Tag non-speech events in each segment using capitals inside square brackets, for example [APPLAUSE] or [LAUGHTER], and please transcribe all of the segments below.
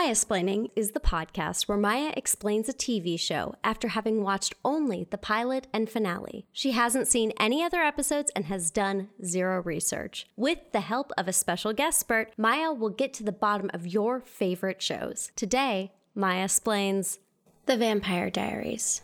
Maya Splaining is the podcast where Maya explains a TV show after having watched only the pilot and finale. She hasn't seen any other episodes and has done zero research. With the help of a special guest spurt, Maya will get to the bottom of your favorite shows. Today, Maya explains The Vampire Diaries.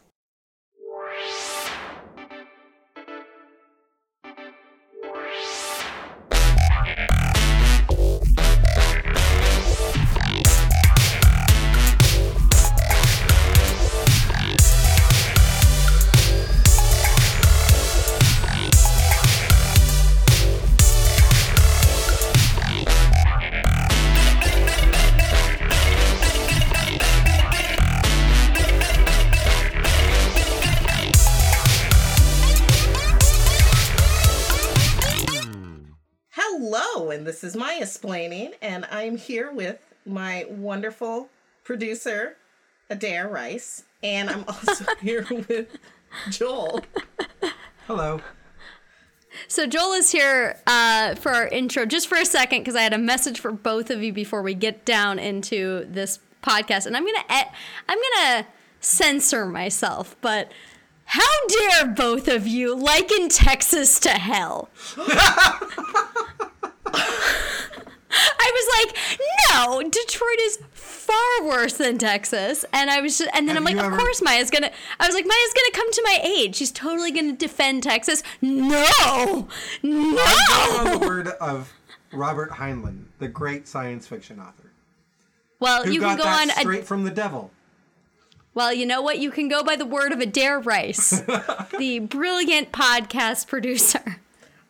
This is Maya Splaining, and I'm here with my wonderful producer, Adair Rice, and I'm also [LAUGHS] here with Joel. Hello. So Joel is here uh, for our intro, just for a second, because I had a message for both of you before we get down into this podcast, and I'm gonna e- I'm gonna censor myself, but how dare both of you liken Texas to hell? [LAUGHS] [LAUGHS] I was like, no, Detroit is far worse than Texas, and I was just, and then Have I'm like, you of ever- course Maya's gonna. I was like, Maya's gonna come to my aid. She's totally gonna defend Texas. No, no. On the word of Robert Heinlein, the great science fiction author, Well, who you got can go that on. straight A, from the devil. well, you know what? You can go by the word of Adair Rice, [LAUGHS] the brilliant podcast producer.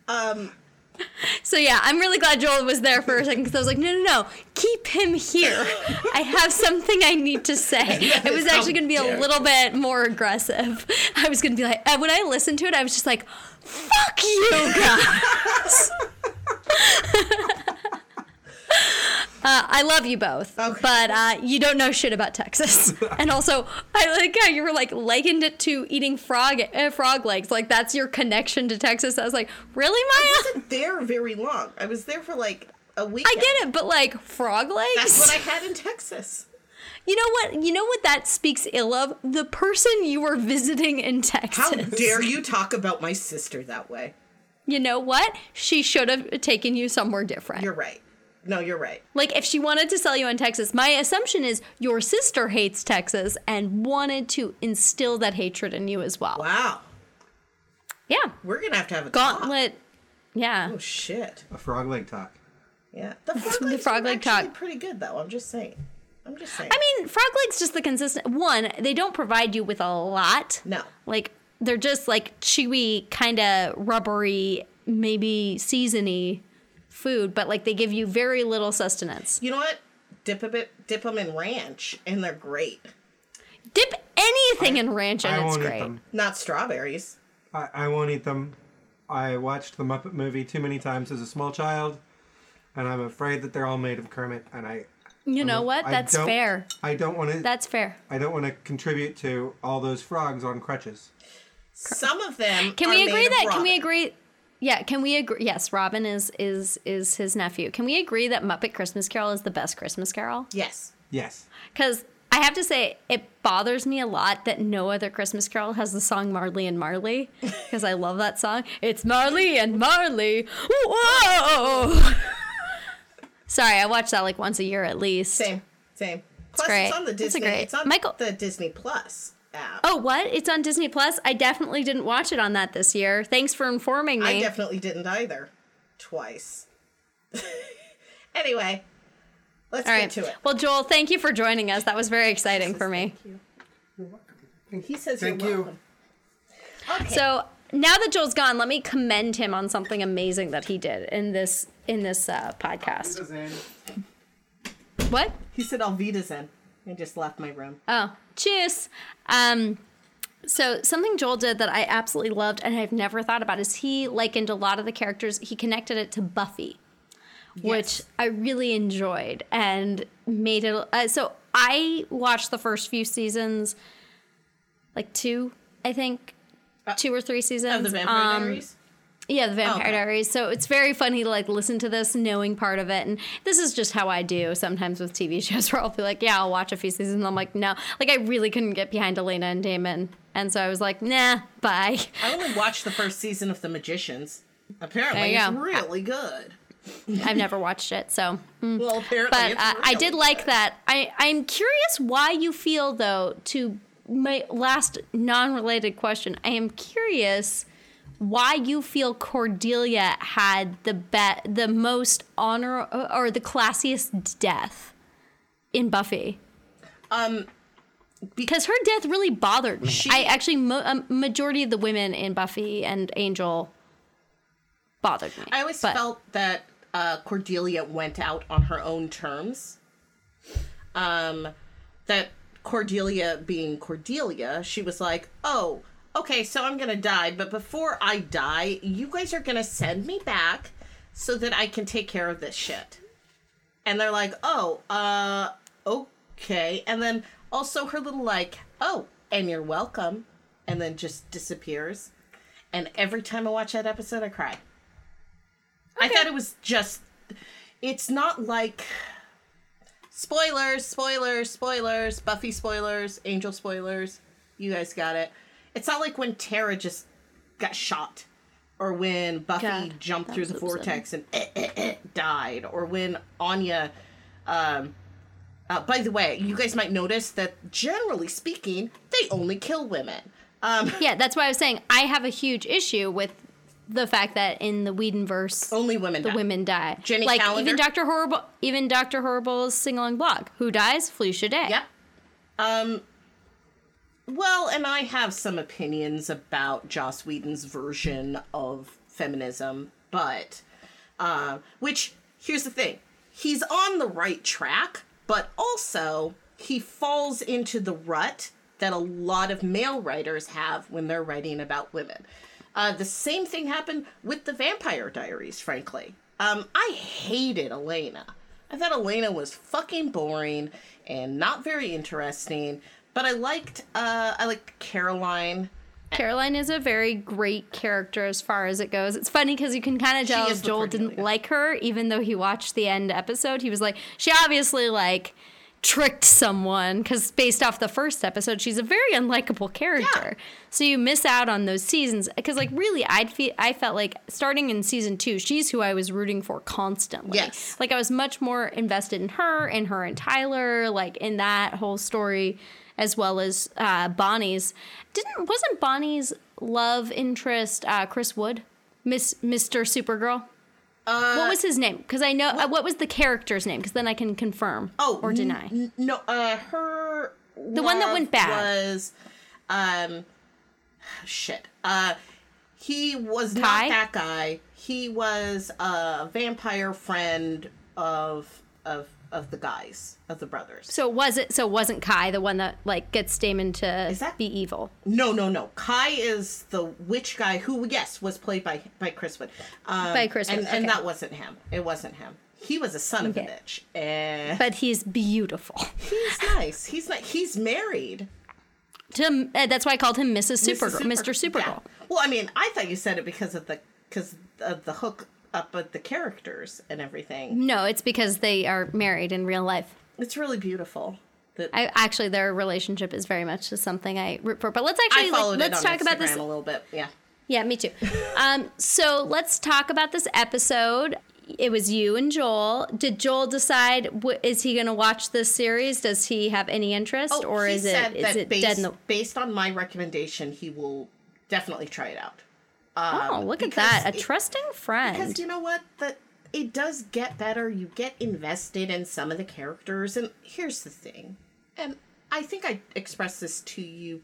Um, [LAUGHS] So yeah, I'm really glad Joel was there for a second because I was like, no, no, no, keep him here. I have something I need to say. [LAUGHS] It was actually going to be a little bit more aggressive. [LAUGHS] I was going to be like, and when I listened to it, I was just like, fuck you guys. Uh, I love you both, Okay. but uh, you don't know shit about Texas. [LAUGHS] and also, I like how you were like likened it to eating frog uh, frog legs. Like that's your connection to Texas. I was like, really, Maya? I wasn't there very long. I was there for like a week. I get it, but like frog legs. That's what I had in Texas. You know what? You know what that speaks ill of the person you were visiting in Texas. How dare you talk about my sister that way? You know what? She should have taken you somewhere different. You're right. No, you're right. like if she wanted to sell you on Texas, my assumption is your sister hates Texas and wanted to instill that hatred in you as well. Wow. Yeah. We're gonna have to have a talk. Gauntlet. Yeah. Oh shit. A frog leg talk. Yeah. The frog [LAUGHS] The legs frog leg actually talk. pretty good though. I'm just saying. I'm just saying. I mean, frog legs just the consistent one. They don't provide you with a lot. no. Like they're just like chewy, kind of rubbery, maybe seasony food, but like they give you very little sustenance. You know what? Dip a bit, dip them in ranch, and they're great. Dip anything in ranch and I it's won't eat great. them. Not strawberries. I, I won't eat them. I watched the Muppet movie too many times as a small child, and I'm afraid that they're all made of Kermit. And I, You know what? I That's don't- fair. I don't want to. That's fair. I don't want to contribute to all those frogs on crutches. Some of them. Can are we made agree of that? Can we agree? Yeah, can we agree? Yes, Robin is is is his nephew. Can we agree that Muppet Christmas Carol is the best Christmas Carol? Yes. Yes. Because I have to say, it bothers me a lot that no other Christmas Carol has the song Marley and Marley. Because I love that song. It's Marley and Marley. Whoa! Sorry, I watch that like once a year at least. Same. Same. Plus, great. it's on the It's Disney. great- It's on Michael- the Disney Plus app. Oh, what? It's on Disney Plus? I definitely didn't watch it on that this year. Thanks for informing me. I definitely didn't either. Twice. [LAUGHS] anyway, let's All get right. to it. Well, Joel, thank you for joining us. That was very exciting for me. He says Thank you're you. Okay. So now that Joel's gone, let me commend him on something amazing that he did in this in this uh, podcast. What? he said Alvida's in and just left my room. Oh, cheers. Um, so something Joel did that I absolutely loved and I've never thought about is he likened a lot of the characters. He connected it to Buffy, which I really enjoyed and made it. Uh, so I watched the first few seasons, like two, I think, two or three seasons Of the Vampire Um, Diaries? Yeah, the Vampire Okay. Diaries. So it's very funny to like listen to this, knowing part of it. And this is just how I do sometimes with TV [LAUGHS] shows where I'll be like, yeah, I'll watch a few seasons. And I'm like, no. Like, I really couldn't get behind Elena and Damon. And so I was like, nah, bye. I only watched the first season of The Magicians. Apparently, it's go. really good. I've never watched it. So, mm. [LAUGHS] Well, apparently, but it's uh, I did like good. that. I, I'm curious why you feel, though, to my last non related question, I am curious why you feel Cordelia had the be- the most honor or the classiest death in Buffy. Um, Because her death really bothered me. She- I actually, mo- a majority of the women in Buffy and Angel bothered me. I always But- felt that uh, Cordelia went out on her own terms. Um, that Cordelia, being Cordelia, she was like, "Oh, okay, so I'm gonna die, but before I die, you guys are gonna send me back so that I can take care of this shit." And they're like, "Oh, uh, okay," and then also her little like, "Oh, and you're welcome," and then just disappears. And every time I watch that episode, I cry. I thought it was just. It's not like. Spoilers, spoilers, spoilers, Buffy spoilers, Angel spoilers. You guys got it. It's not like when Tara just got shot, or when Buffy God, jumped through the vortex and eh, eh, eh, died, or when Anya. Um, uh, by the way, you guys might notice that generally speaking, they only kill women. Um, [LAUGHS] Yeah, that's why I was saying I have a huge issue with the fact that in the Whedonverse, only women. the die. women die. Jenny like Calendar? even Doctor Horrible, even Doctor Horrible's sing-along blog. Who dies? Felicia Day. Yep. Um. Well, and I have some opinions about Joss Whedon's version of feminism, but uh, which here's the thing: he's on the right track, but also he falls into the rut that a lot of male writers have when they're writing about women. Uh, the same thing happened with the Vampire Diaries, frankly. Um, I hated Elena. I thought Elena was fucking boring and not very interesting. But I liked uh, I liked Caroline. Caroline is a very great character as far as it goes. It's funny because you can kind of tell Joel didn't like her, even though he watched the end episode. He was like, she obviously like tricked someone because based off the first episode, she's a very unlikable character. So you miss out on those seasons because like really, I'd feel I felt like starting in season two, she's who I was rooting for constantly. Yes. like I was much more invested in her and her and Tyler, like in that whole story as well as uh, Bonnie's. Didn't wasn't Bonnie's love interest uh, Chris Wood, Miss Mister Supergirl? what was his name? Because I know uh, what was the character's name? Because then I can confirm Oh, or deny. n- no, uh, her The one that went bad. was, um, shit. Uh, he was Kai? not that guy. He was a vampire friend of of of the guys of the brothers. so was it? So wasn't Kai the one that like gets Damon to is that- be evil? No, no, no. Kai is the witch guy who, yes, was played by by Chris Wood. Um, By Chris and, Wood, and okay. that wasn't him. It wasn't him. He was a son of a bitch. And But he's beautiful. he's [LAUGHS] nice. He's not. He's married. To, uh, that's why I called him Mrs. Mrs. Supergirl, Mr. Supergirl. yeah. Well, I mean, I thought you said it because of the because of the hook up with the characters and everything. No, it's because they are married in real life. It's really beautiful. That I actually their relationship is very much just something I root for. But let's actually like, let's talk about this. A little bit. Yeah. Yeah, me too. [LAUGHS] um, so let's talk about this episode. It was you and Joel. Did Joel decide wh- is he going to watch this series? Does he have any interest, or Oh, he is said it is it based, dead in the? based on my recommendation, he will definitely try it out. Um, Oh, look at that! A it- trusting friend. Because you know what? That it does get better. You get invested in some of the characters, and here's the thing. And I think I expressed this to you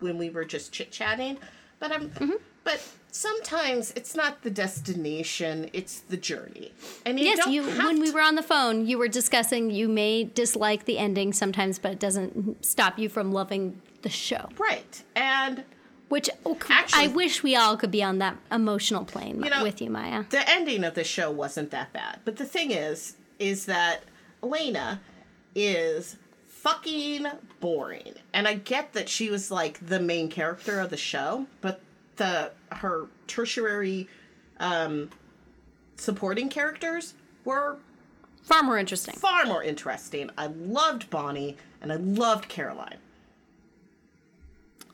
when we were just chit chatting, but I'm. Mm-hmm. But sometimes it's not the destination; it's the journey. And you yes, you. When we were on the phone, you were discussing you may dislike the ending sometimes, but it doesn't stop you from loving the show. right, and Which oh, Actually- I wish we all could be on that emotional plane You know, with you, Maya. the ending of the show wasn't that bad. But the thing is, is that Elena is fucking boring. And I get that she was like the main character of the show, but the her tertiary um, supporting characters were Far more interesting. far more interesting. I loved Bonnie and I loved Caroline.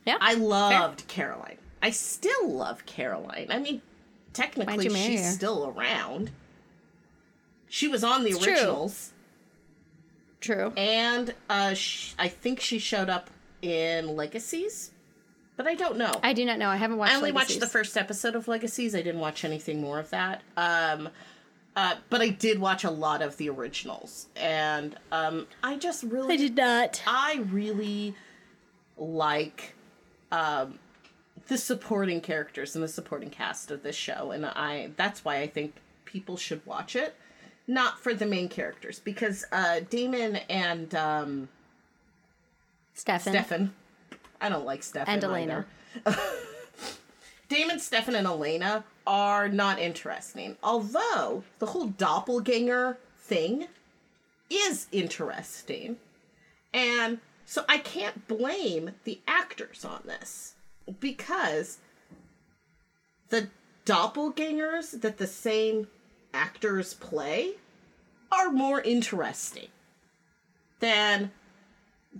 Yeah. I loved Caroline. I still love Caroline. I mean, technically, she's her? still around. She was on the It's true. originals, True. and uh, sh- I think she showed up in Legacies, but I don't know. I do not know. I haven't watched. I only Legacies. watched the first episode of Legacies. I didn't watch anything more of that. Um, uh, but I did watch a lot of the originals, and um, I just really I did not. I really like um, the supporting characters and the supporting cast of this show, and I that's why I think people should watch it, not for the main characters, because uh, Damon and um, Stefan. Stefan, I don't like Stefan And Elena. [LAUGHS] Damon, Stefan, and Elena are not interesting. Although the whole doppelganger thing is interesting. And so I can't blame the actors on this because the doppelgangers that the same actors play are more interesting than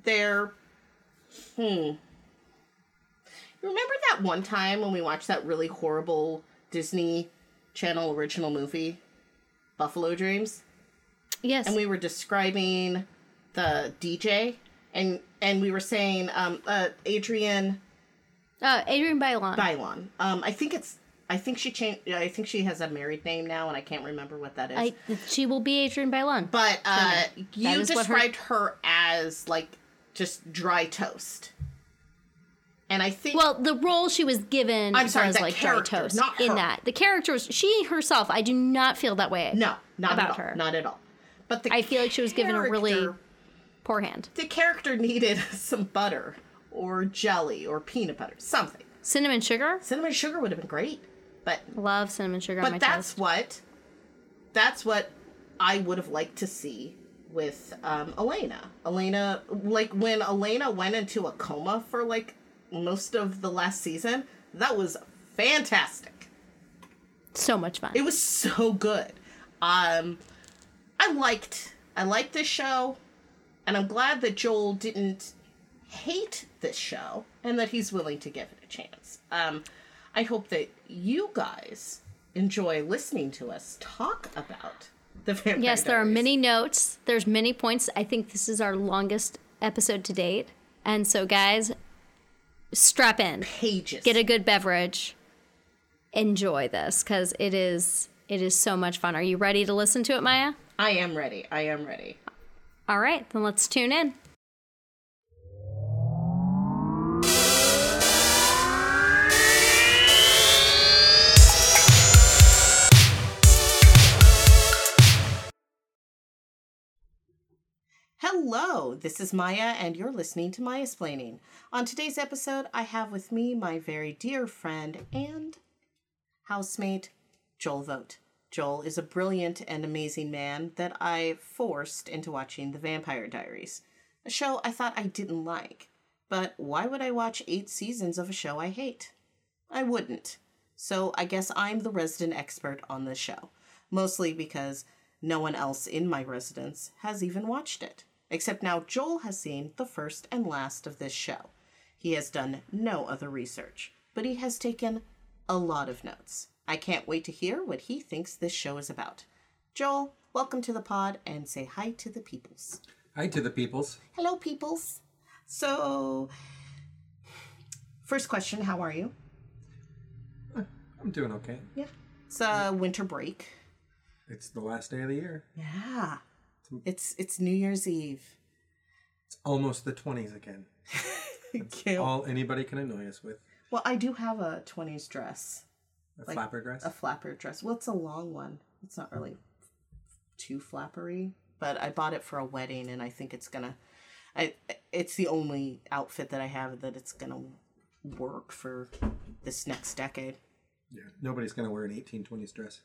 their hmm Remember that one time when we watched that really horrible Disney Channel original movie, Buffalo Dreams? Yes. And we were describing the DJ and and we were saying um uh Adrienne uh, Adrienne Bailon. Bailon. Um I think it's I think she changed I think she has a married name now and I can't remember what that is. I, she will be Adrienne Bailon. but uh you what her- described her as like just dry toast. And I think Well, the role she was given I'm sorry, was like dry toast. not in that, the character was she herself. I do not feel that way. No, not about at all. her. Not at all. But the I feel like she was given a really- Poor hand. the character needed [LAUGHS] some butter or jelly or peanut butter, something. Cinnamon sugar. Cinnamon sugar would have been great, but Love cinnamon sugar on my but that's toast. what that's what I would have liked to see with um, Elena. Elena, like when Elena went into a coma for like most of the last season, that was fantastic. So much fun. It was so good. Um, I liked I liked this show, and I'm glad that Joel didn't hate this show and that he's willing to give it a chance. Um, I hope that you guys enjoy listening to us talk about the Vampire yes, there are many notes. There's many points. I think this is our longest episode to date. And so, guys, strap in. pages. Get a good beverage. Enjoy this because it is it is so much fun. Are you ready to listen to it, Maya? I am ready. I am ready. All right, then let's tune in. Hello, this is Maya, and you're listening to Maya Explaining. On today's episode, I have with me my very dear friend and housemate, Joel Vogt. Joel is a brilliant and amazing man that I forced into watching The Vampire Diaries, a show I thought I didn't like. But why would I watch eight seasons of a show I hate? I wouldn't. So I guess I'm the resident expert on this show, mostly because no one else in my residence has even watched it. Except now Joel has seen the first and last of this show. He has done no other research, but he has taken a lot of notes. I can't wait to hear what he thinks this show is about. Joel, welcome to the pod and say hi to the peoples. Hi to the peoples. Hello, peoples. So, first question How are you? I'm doing okay. Yeah. It's uh, winter break. It's the last day of the year. Yeah. It's it's New Year's Eve. It's almost the 20s again. [LAUGHS] All anybody can annoy us with. Well, I do have a 20s dress, A Like, flapper dress. a flapper dress. Well, it's a long one. It's not really too flappery, but I bought it for a wedding, and I think it's gonna. I it's the only outfit that I have that it's gonna work for this next decade. yeah. Nobody's going to wear an 1820s dress.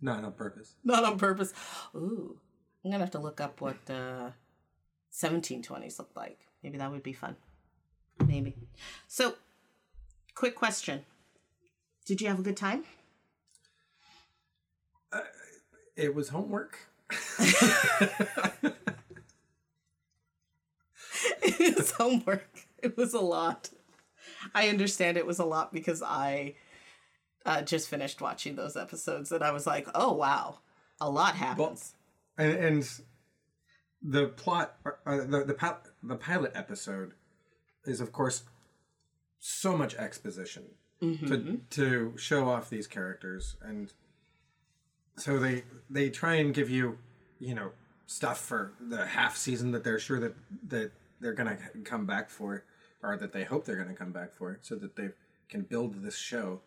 Not on purpose. Not on purpose. Ooh, I'm gonna have to look up what uh, 1720s look like. Maybe that would be fun. Maybe. So, quick question: Did you have a good time? It was homework. [LAUGHS] it was homework. It was a lot. I understand it was a lot because I uh, just finished watching those episodes and I was like, oh wow, a lot happens. and, and the plot, uh, the the, the pilot episode, is of course so much exposition to to show off these characters, and so they they try and give you, you know, stuff for the half season that they're sure that that they're gonna come back for, or that they hope they're gonna come back for, so that they can build this show,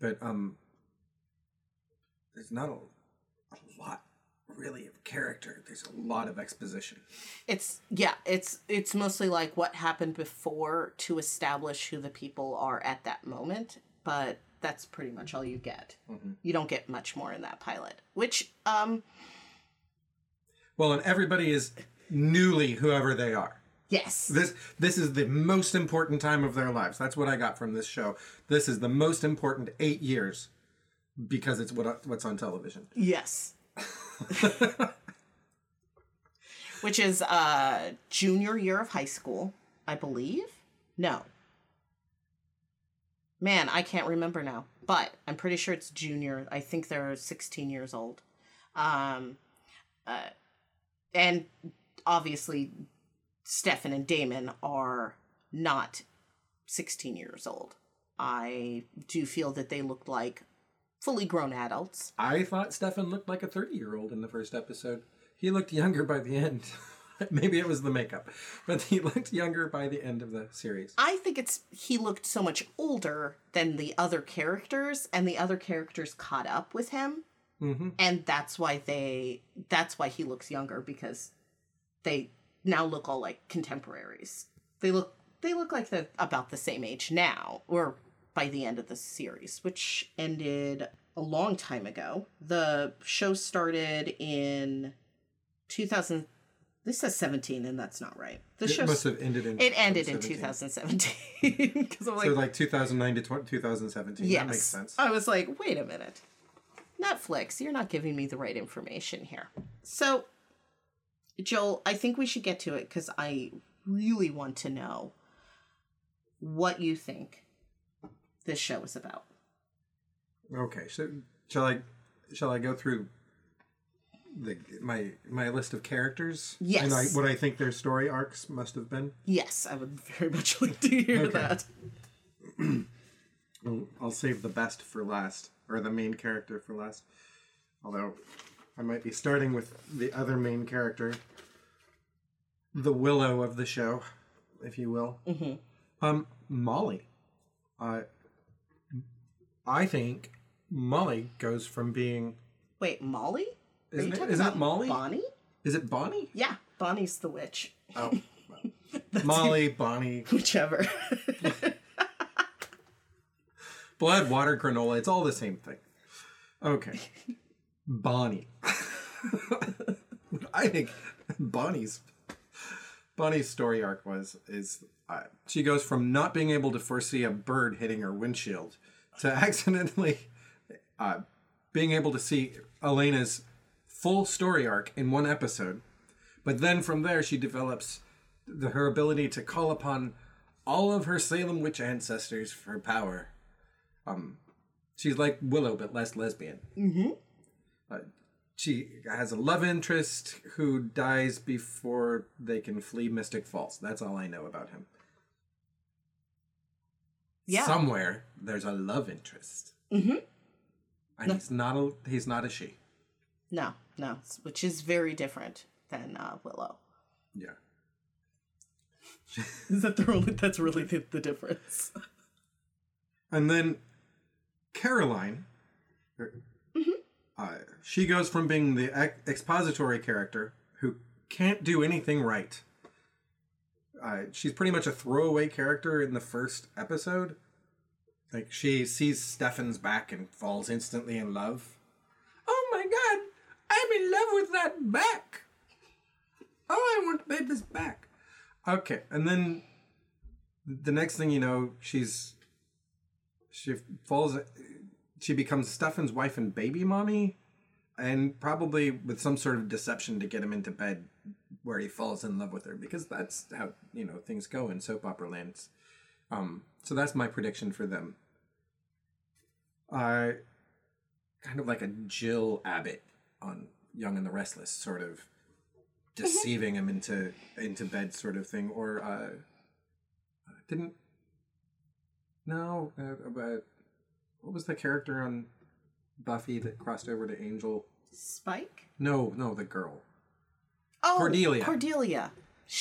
but um, there's not a, a lot really of character. There's a lot of exposition. It's yeah, it's it's mostly like what happened before to establish who the people are at that moment, but that's pretty much all you get. You don't get much more in that pilot, which um Well, and everybody is newly whoever they are. yes. This this is the most important time of their lives. That's what I got from this show. This is the most important eight years because it's what what's on television. Yes. [LAUGHS] Which is uh junior year of high school, I believe. No. Man, I can't remember now, but I'm pretty sure it's junior. I think they're 16 years old. Um uh, and obviously Stefan and Damon are not 16 years old. I do feel that they looked like fully grown adults. I thought Stefan looked like a 30 year old in the first episode. He looked younger by the end. [LAUGHS] Maybe it was the makeup, but he looked younger by the end of the series. I think it's he looked so much older than the other characters, and the other characters caught up with him, Mm-hmm. and that's why they that's why he looks younger because they now look all like contemporaries. They look they look like they're about the same age now, or by the end of the series, which ended a long time ago. The show started in 2000. This says 17, and that's not right. The It show must have ended in. it ended in 2017. 2017 because [LAUGHS] I'm like, so like 2009 to 20, 2017. yes. That makes sense. I was like, wait a minute, Netflix, you're not giving me the right information here. So, Joel, I think we should get to it because I really want to know what you think this show is about. Okay, so shall I shall I go through the my my list of characters? Yes. And I, what I think their story arcs must have been. Yes, I would very much [LAUGHS] like to hear Okay. that. [CLEARS THROAT] I'll, I'll save the best for last, or the main character for last. Although I might be starting with the other main character, the Willow of the show, if you will. Mm-hmm. Um, Molly. Uh, I think Molly goes from being Wait, Molly? Are Isn't you it- talking isn't it about Molly? Bonnie? is it Bonnie? Yeah, Bonnie's the witch. Oh, [LAUGHS] Molly, Bonnie, Whichever. [LAUGHS] blood, water, granola. It's all the same thing. Okay, Bonnie. [LAUGHS] I think Bonnie's Bonnie's story arc was is uh, she goes from not being able to foresee a bird hitting her windshield to [LAUGHS] accidentally uh, being able to see Elena's full story arc in one episode. But then from there, she develops the, her ability to call upon all of her Salem witch ancestors for power. Um, she's like Willow, but less lesbian. mm-hmm. Uh, she has a love interest who dies before they can flee Mystic Falls. That's all I know about him. Yeah. Somewhere there's a love interest, Mm-hmm. and he's not a he's not a she. No, no, which is very different than uh, Willow. Yeah. [LAUGHS] Is that the only? That's really the, the difference. [LAUGHS] And then Caroline, er, uh, she goes from being the ex- expository character who can't do anything right. Uh, she's pretty much a throwaway character in the first episode. Like she sees Stefan's back and falls instantly in love. Oh my god, I'm in love with that back. Oh, I want baby's back. Okay, and then the next thing you know, she's she falls she becomes Stefan's wife and baby mommy, and probably with some sort of deception to get him into bed where he falls in love with her because that's how you know things go in soap opera lands. Um, so that's my prediction for them. I kind of like a Jill Abbott on Young and the Restless, sort of deceiving him into into bed, sort of thing, or uh, didn't no, uh, but what was the character on Buffy that crossed over to Angel? Spike? No, no, the girl. Oh, Cordelia. Cordelia.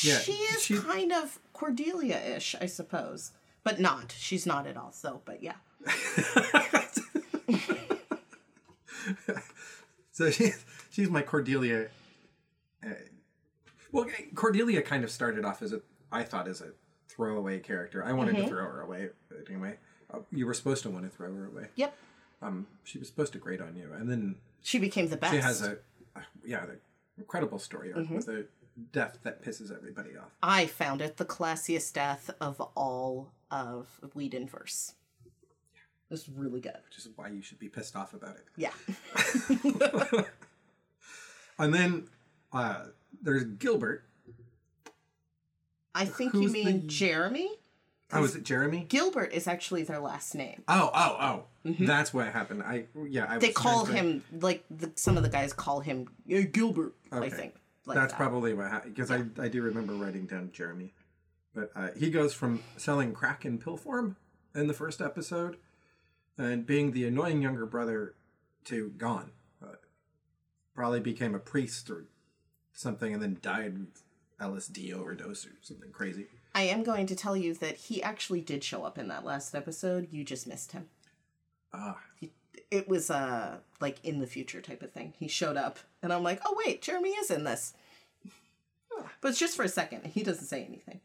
Yeah, she is she- kind of Cordelia-ish, I suppose, but not. She's not at all. So, but yeah. [LAUGHS] so she, she's my Cordelia. Uh, well, Cordelia kind of started off as a, I thought, as a throwaway character. I wanted to throw her away, anyway. Uh, you were supposed to want to throw her away. Yep. Um, she was supposed to grate on you, and then She became the best. she has a, a yeah, the incredible story arc with a death that pisses everybody off. I found it the classiest death of all of Whedonverse. It was really good. which is why you should be pissed off about it. Yeah. [LAUGHS] And then uh, there's Gilbert. I think you mean the- Jeremy? Oh, is it Jeremy? Gilbert is actually their last name. Oh, oh, oh! That's what happened. I yeah. I They was call trying to- him like the, some of the guys call him yeah, Gilbert. I think. Like That's that. probably what happened because I I do remember writing down Jeremy, but uh, he goes from selling crack in pill form in the first episode, and being the annoying younger brother, to gone. Uh, probably became a priest or something, and then died of LSD overdose or something crazy. I am going to tell you that he actually did show up in that last episode. You just missed him. Ah, It was uh like in the future type of thing. He showed up, and I'm like, oh wait, Jeremy is in this. But it's just for a second. He doesn't say anything.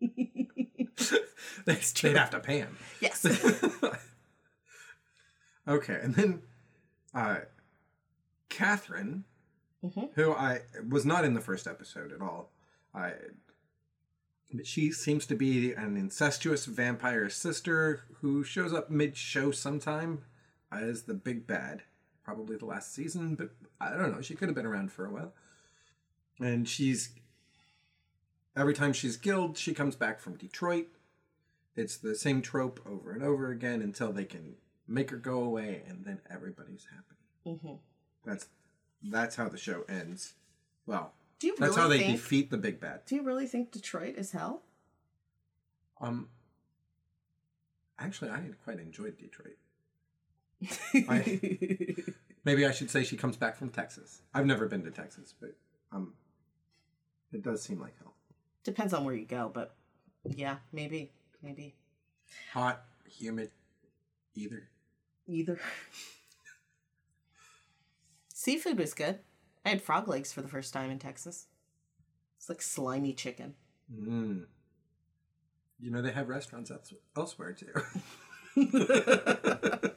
[LAUGHS] That's true. they'd have to pay him. Yes. [LAUGHS] okay, and then uh, Catherine, Mhm. who I was not in the first episode at all. I, but she seems to be an incestuous vampire sister who shows up mid-show sometime as the big bad. Probably the last season, but I don't know. She could have been around for a while. And she's every time she's killed, she comes back from Detroit. It's the same trope over and over again until they can make her go away, and then everybody's happy. hmm That's that's how the show ends. Well, Do you that's really how they think? defeat the big bad. Do you really think Detroit is hell? Um, actually, I quite enjoyed Detroit. [LAUGHS] Maybe I should say she comes back from Texas. I've never been to Texas, but um, it does seem like hell. Depends on where you go, but yeah, maybe, maybe Hot, humid, either. either. [LAUGHS] Seafood was good. I had frog legs for the first time in Texas. It's like slimy chicken. Mm. You know they have restaurants else- elsewhere too. [LAUGHS]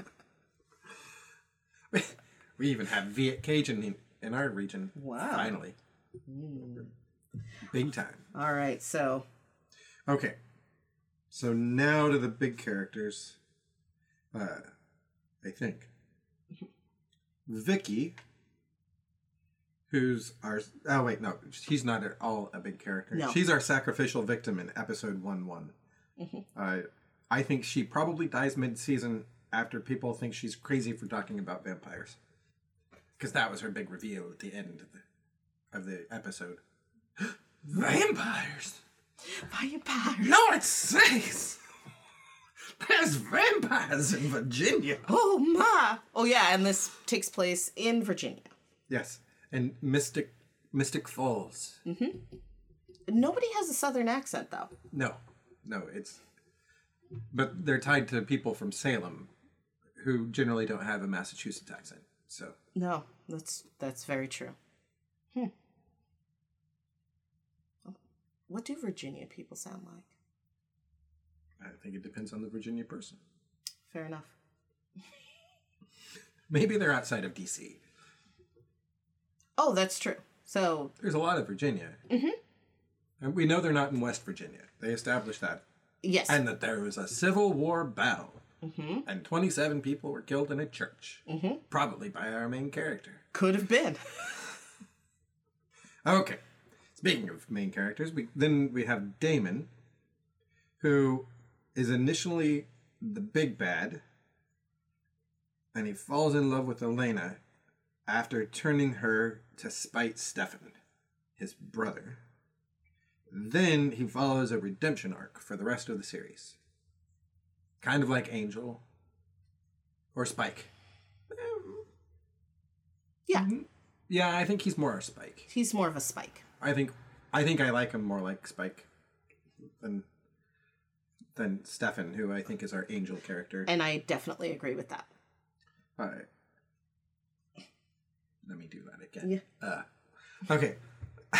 we even have Viet Cajun in, in our region. Wow. Finally, big time. All right, so Okay, so now to the big characters. Uh, I think [LAUGHS] Vicky, who's our oh wait no she's not at all a big character. No. She's our sacrificial victim in episode one one. Uh, I think she probably dies mid season after people think she's crazy for talking about vampires, because that was her big reveal at the end of the, of the episode. [GASPS] vampires. vampires. no Lord sakes! [LAUGHS] There's vampires in Virginia. Oh my! Oh yeah, and this takes place in Virginia. Yes, and Mystic Mystic Falls. Nobody has a southern accent though. No, no, it's. But they're tied to people from Salem, who generally don't have a Massachusetts accent. So No, that's that's very true. Hmm. What do Virginia people sound like? I think it depends on the Virginia person. Fair enough. [LAUGHS] Maybe they're outside of D.C. Oh, that's true. So There's a lot of Virginia. Mm-hmm. And we know they're not in West Virginia. They established that. yes, And that there was a Civil War battle. and 27 people were killed in a church. Probably by our main character. Could have been. [LAUGHS] Okay. Speaking of main characters, we, then we have Damon, who is initially the big bad, and he falls in love with Elena after turning her to spite Stefan, his brother. Then he follows a redemption arc for the rest of the series. Kind of like Angel or Spike. Um, yeah, mm-hmm. Yeah, I think he's more a Spike. he's more of a spike. I think I think I like him more like Spike than than Stefan, who I think is our angel character. And I definitely agree with that. All right. Let me do that again. Yeah. Uh, okay. [LAUGHS]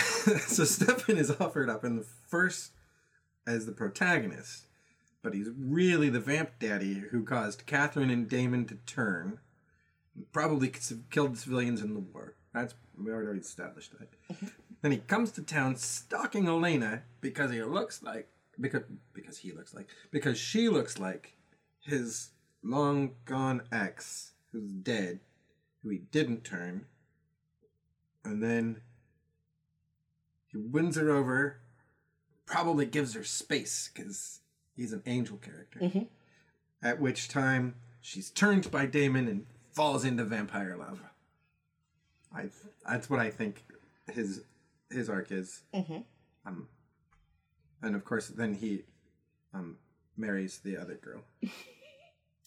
so Stefan is offered up in the first as the protagonist, but he's really the vamp daddy who caused Catherine and Damon to turn. Probably killed civilians in the war. That's we already established that. then he comes to town stalking Elena because he looks like because because he looks like because she looks like his long gone ex who's dead, who he didn't turn. And then he wins her over, probably gives her space because he's an angel character. At which time she's turned by Damon and falls into vampire love. I that's what I think his his arc is. Um, and of course, then he um marries the other girl [LAUGHS]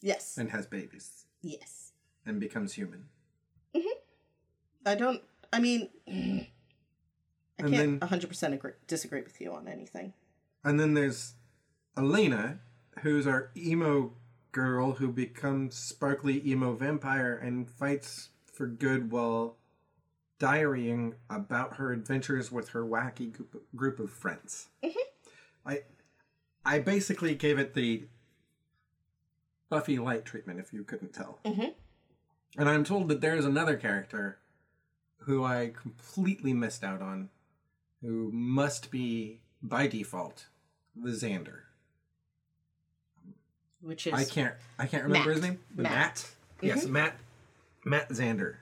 Yes. and has babies Yes. and becomes human. I don't. I mean, I And can't then- 100% agree, disagree with you on anything. And then there's Elena, who's our emo girl who becomes sparkly emo vampire and fights for good while diarying about her adventures with her wacky group, of friends. Mm-hmm. I I basically gave it the Buffy light treatment, if you couldn't tell. Mm-hmm. And I'm told that there is another character who I completely missed out on, who must be by default the Xander. Which is I can't I can't remember his name. Matt. Matt. Yes, Matt. Matt Xander.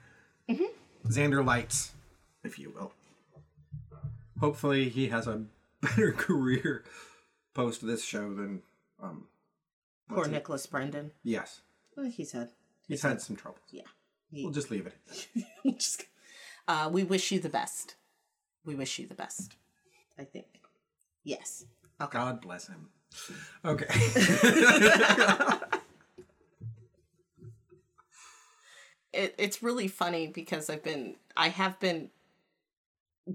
Xander Lights, if you will. Hopefully, he has a [LAUGHS] better career post this show than um. poor Nicholas Brendon. Yes, Well, he's had. he's had some troubles. Yeah. He, We'll just leave it. [LAUGHS] just, uh, we wish you the best. We wish you the best. I think. Yes. Okay. God bless him. Okay. [LAUGHS] it, it's really funny because I've been I have been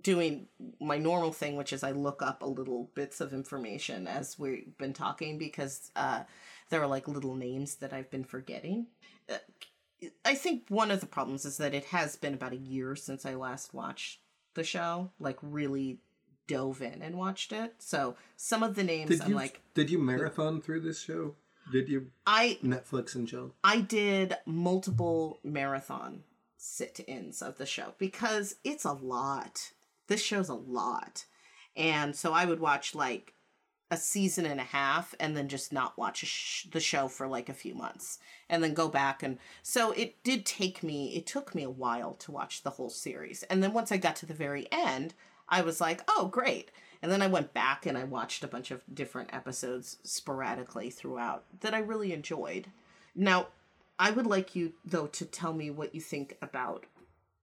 doing my normal thing, which is I look up a little bits of information as we've been talking because uh, there are like little names that I've been forgetting. Uh, I think one of the problems is that it has been about a year since I last watched the show, like really dove in and watched it. So some of the names did I'm you like did you marathon through this show? Did you I Netflix and chill? I did multiple marathon sit ins of the show because it's a lot. This show's a lot. And so I would watch like a season and a half and then just not watch sh- the show for like a few months and then go back. And so it did take me, it took me a while to watch the whole series. And then once I got to the very end, I was like, oh, great. And then I went back and I watched a bunch of different episodes sporadically throughout that I really enjoyed. Now, I would like you though to tell me what you think about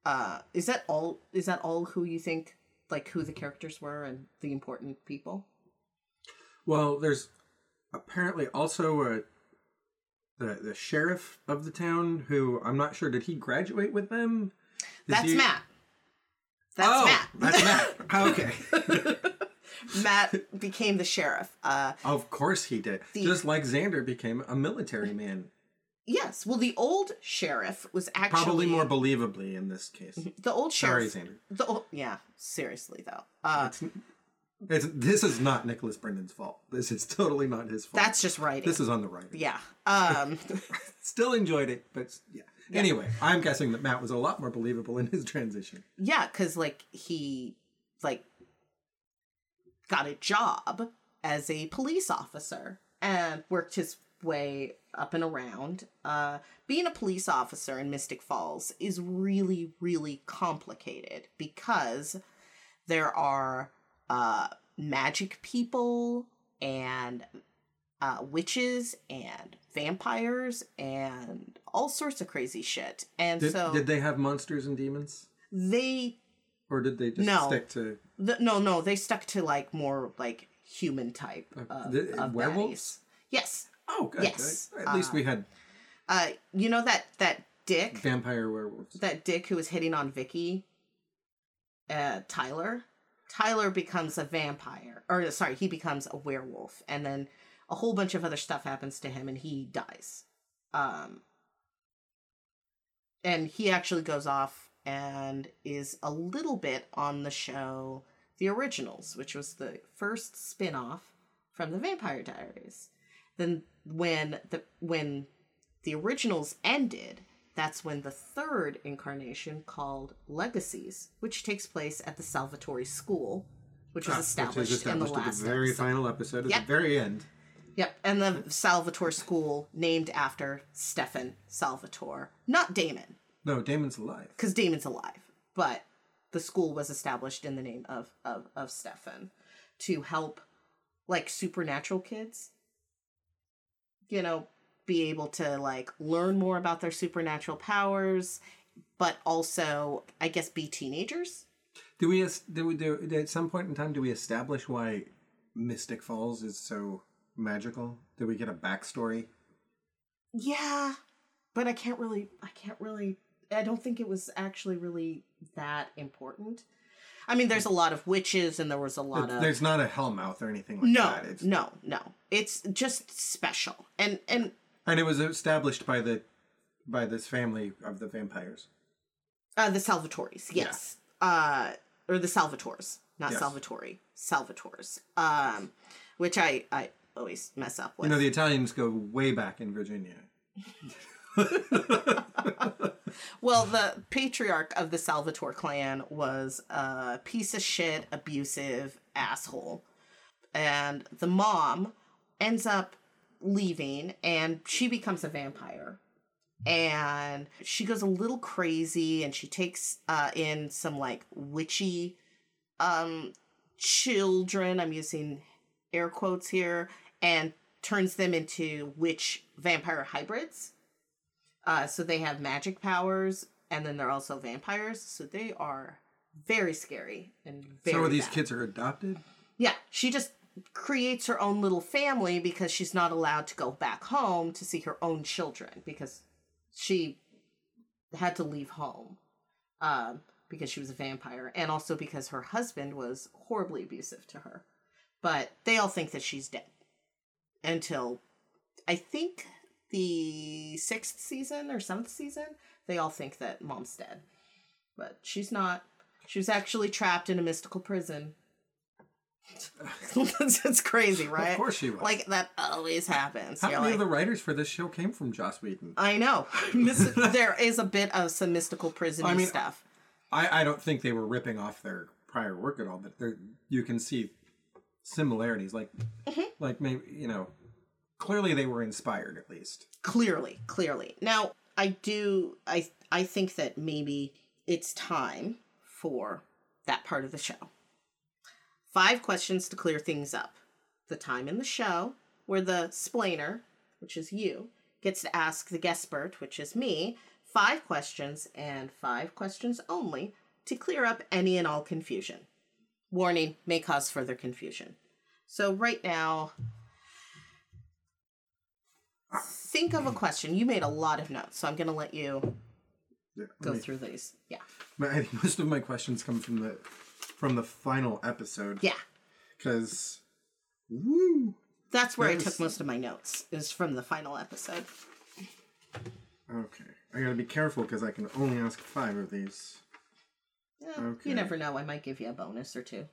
uh is that all is that all who you think like who the characters were and the important people? Well, there's apparently also a the the sheriff of the town who I'm not sure did he graduate with them? Is That's he- Matt. That's oh, Matt. That's Matt. [LAUGHS] okay. [LAUGHS] Matt became the sheriff. Uh of course he did. The- Just like Xander became a military man. yes, well the old sheriff was actually Probably more believably in this case. the old Sorry, sheriff. Xander. The old, yeah, seriously though. Uh It's, this is not Nicholas Brendon's fault. This is totally not his fault. that's just writing. this is on the writer. yeah. Um [LAUGHS] Still enjoyed it, but yeah. Anyway, I'm guessing that Matt was a lot more believable in his transition. Yeah, because like he like got a job as a police officer and worked his way up and around. Uh, being a police officer in Mystic Falls is really, really complicated because there are uh, magic people and uh, witches and vampires and all sorts of crazy shit. And Did, so did they have monsters and demons, they or did they just No. stick to The, no, no, they stuck to like more like human type Uh, of, the- of werewolves? baddies. Yes. Oh, good. Yes. At least we had Uh, you know that that Dick, vampire werewolves. that Dick who was hitting on Vicky, uh, Tyler. Tyler becomes a vampire, or sorry, he becomes a werewolf, and then a whole bunch of other stuff happens to him, and he dies. Um, and he actually goes off and is a little bit on the show The Originals, which was the first spin-off from the Vampire Diaries. Then when the when the originals ended, that's when the third incarnation called Legacies, which takes place at the Salvatore School, which was Ah, which established, in the established last the very episode. final episode at Yep. the very end. Yep, and the Salvatore School named after Stefan Salvatore, not Damon, No, Damon's alive. because Damon's alive, but the school was established in the name of of of Stefan to help like supernatural kids, you know, be able to like learn more about their supernatural powers, but also I guess be teenagers. Do we? Do we? Do at some point in time? Do we establish why Mystic Falls is so magical? Do we get a backstory? Yeah, but I can't really. I can't really. I don't think it was actually really that important. I mean, there's a lot of witches, and there was a lot of There's not a Hellmouth or anything like no, that. It's, no, no. It's just special, and and And it was established by the by this family of the vampires. uh, the Salvatores, yes, uh, or the Salvators, not Yes. Salvatore, Salvatores, um, which I I always mess up with. You know, the Italians go way back in Virginia. [LAUGHS] Well, the patriarch of the Salvatore clan was a piece of shit, abusive asshole. And the mom ends up leaving and she becomes a vampire. And she goes a little crazy and she takes uh, in some like witchy um, children. I'm using air quotes here and turns them into witch vampire hybrids. Uh, so they have magic powers, and then they're also vampires. So they are very scary and very. so these bad. kids are adopted? Yeah, she just creates her own little family because she's not allowed to go back home to see her own children because she had to leave home um, because she was a vampire, and also because her husband was horribly abusive to her. But they all think that she's dead until I think the sixth season or seventh season. They all think that mom's dead, but she's not. She was actually trapped in a mystical prison. It's crazy, right? Of course she was. Like that always happens. How You're many like, of the writers for this show came from Joss Whedon? I know. [LAUGHS] There is a bit of some mystical prison I mean, stuff. I, I don't think they were ripping off their prior work at all, but there you can see similarities. Like, Mm-hmm. like maybe you know, clearly they were inspired at least. Clearly, clearly. Now, I do I I think that maybe it's time for that part of the show. Five questions to clear things up. The time in the show where the splainer, which is you, gets to ask the guestbert, which is me, five questions and five questions only to clear up any and all confusion. Warning may cause further confusion. So right now, think of a question. You made a lot of notes, so I'm going to let you Yeah, go mean, through these. Yeah. my- I [LAUGHS] think most of my questions come from the from the final episode. Yeah. Because, woo. That's where I There's- took most of my notes, is from the final episode. Okay, I gotta be careful because I can only ask five of these. Yeah, Okay. You never know. I might give you a bonus or two.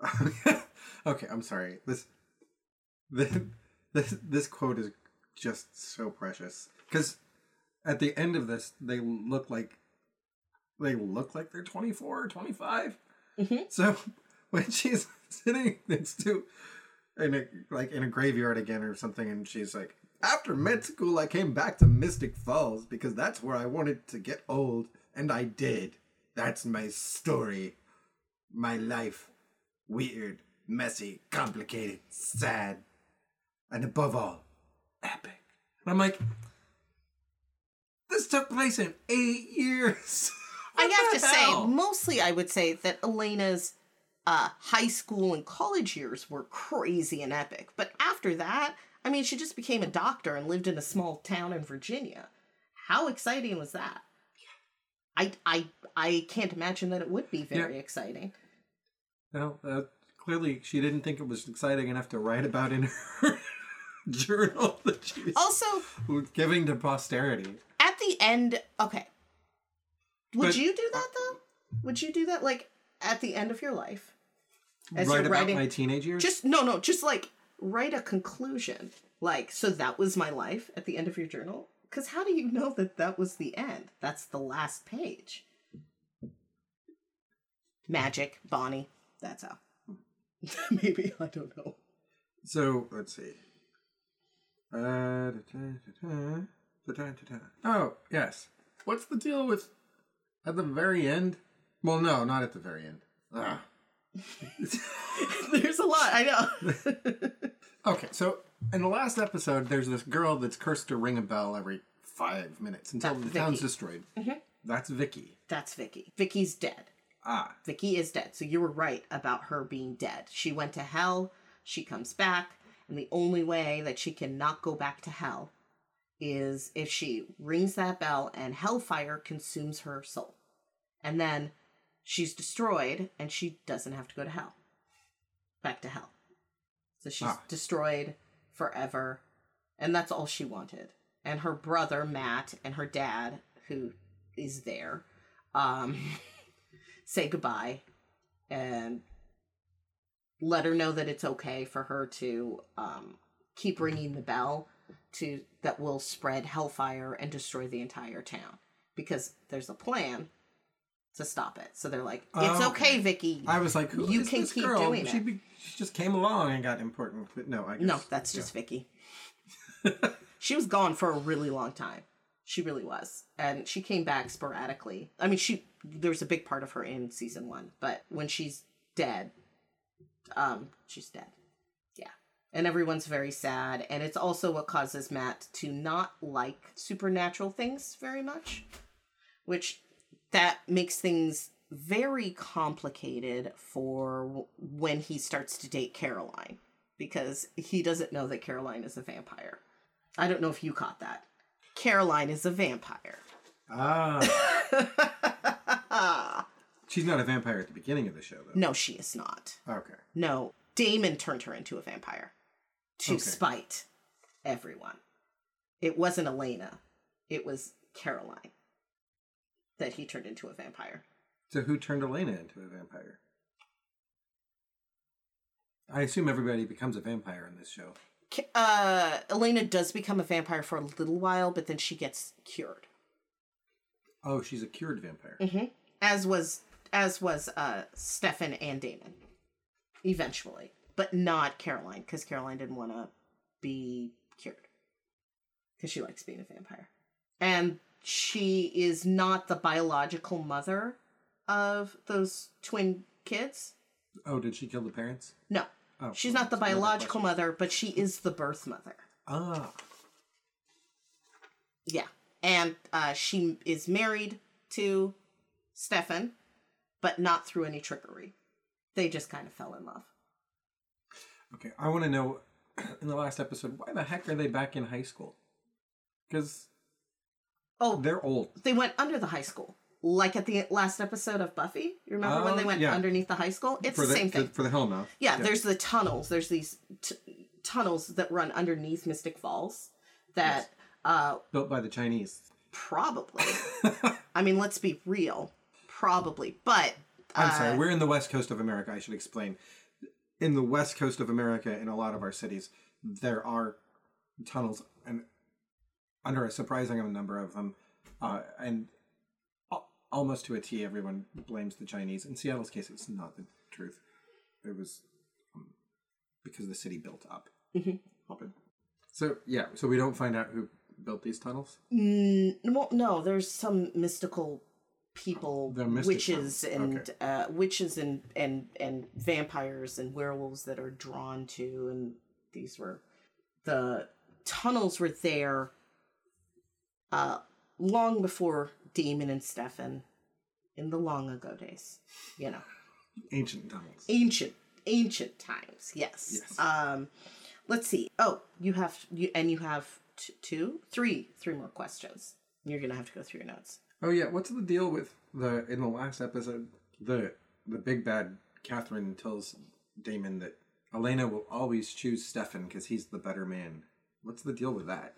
[LAUGHS] okay, I'm sorry. This, this, this, this quote is just so precious because at the end of this, they look like they look like they're 24 or 25. Mhm. So [LAUGHS] when she's [LAUGHS] sitting next to in a like in a graveyard again or something, and she's like, after med school, I came back to Mystic Falls because that's where I wanted to get old, and I did. That's my story, my life, weird, messy, complicated, sad, and above all, epic. And I'm like, this took place in eight years. [LAUGHS] I have to say, mostly I would say that Elena's uh, high school and college years were crazy and epic. But after that, I mean, she just became a doctor and lived in a small town in Virginia. How exciting was that? I I I can't imagine that it would be very Yeah. exciting. No, uh, clearly she didn't think it was exciting enough to write about in [LAUGHS] her journal that she was Also, giving to posterity. at the end, okay. Would But- you do that though? Would you do that like at the end of your life? As write you're about writing my teenage years. just no no just like write a conclusion like so that was my life at the end of your journal because how do you know that that was the end that's the last page magic bonnie that's how [LAUGHS] maybe i don't know So let's see. Uh, da-da-da-da, da-da-da-da. Oh yes. What's the deal with at the very end? Well, no, not at the very end. Ah. [LAUGHS] there's a lot i know [LAUGHS] Okay, so in the last episode, there's this girl that's cursed to ring a bell every five minutes until That's the town's Vicky. destroyed. That's Vicky. that's vicky vicky's dead Ah, Vicky is dead. So you were right about her being dead. She went to hell, she comes back, and the only way that she can not go back to hell is if she rings that bell and hellfire consumes her soul. And then she's destroyed and she doesn't have to go to hell. Back to hell. So she's Ah. destroyed forever. And that's all she wanted. And her brother, Matt, and her dad, who is there, um, [LAUGHS] say goodbye and let her know that it's okay for her to um, keep ringing the bell to that will spread hellfire and destroy the entire town because there's a plan to stop it. So they're like, "It's Oh, okay. Vicky." I was like, who You is can this keep girl? doing she, it. be, she just came along and got important. But no, I guess. no, that's just Vicky. [LAUGHS] she was gone for a really long time. She really was, and she came back sporadically. I mean, she there's a big part of her in season one, but when she's dead, um, she's dead. And everyone's very sad, and it's also what causes Matt to not like supernatural things very much, which that makes things very complicated for when he starts to date Caroline because he doesn't know that Caroline is a vampire. I don't know if you caught that. Caroline is a vampire. Ah, [LAUGHS] she's not a vampire at the beginning of the show, though. No, she is not. Okay. No, Damon turned her into a vampire to Okay. spite everyone. It wasn't Elena, it was Caroline that he turned into a vampire. So who turned Elena into a vampire? I assume everybody becomes a vampire in this show. Uh, Elena does become a vampire for a little while, but then she gets cured. Oh, she's a cured vampire. Mm-hmm. As was as was uh Stefan and Damon. Eventually. But not Caroline, because Caroline didn't want to be cured. Because she likes being a vampire. And she is not the biological mother of those twin kids. Oh, did she kill the parents? No. Oh, She's not the biological mother, but she is the birth mother. Ah, Yeah. And uh, she is married to Stefan, but not through any trickery. They just kind of fell in love. Okay. I want to know [CLEARS THROAT] in the last episode why the heck are they back in high school? Because Oh, they're old. they went under the high school. Like at the last episode of Buffy. You remember when Oh, they went yeah. underneath the high school? It's for the, same thing. for the Hellmouth. yeah, there's the tunnels. There's these t- tunnels that run underneath Mystic Falls that uh built by the Chinese. probably [LAUGHS] I mean, let's be real. Probably. But I'm uh, sorry, we're in the west coast of America. I should explain. In the west coast of America, in a lot of our cities, there are tunnels, and under a surprising number of them, uh, and almost to a T, everyone blames the Chinese. In Seattle's case, it's not the truth. It was um, because the city built up. Mhm. So yeah, so we don't find out who built these tunnels. Mm, well, no, there's some mystical people, witches and okay. uh, witches and and and vampires and werewolves that are drawn to, and these were the tunnels were there uh, long before Damon and Stefan in the long ago days, you know, Ancient tunnels. ancient ancient times. Yes. Yes. Um, let's see. Oh, you have you and you have t- two, three, three more questions. You're gonna have to go through your notes. Oh yeah, what's the deal with the in the last episode the the big bad Katherine tells Damon that Elena will always choose Stefan because he's the better man. What's the deal with that?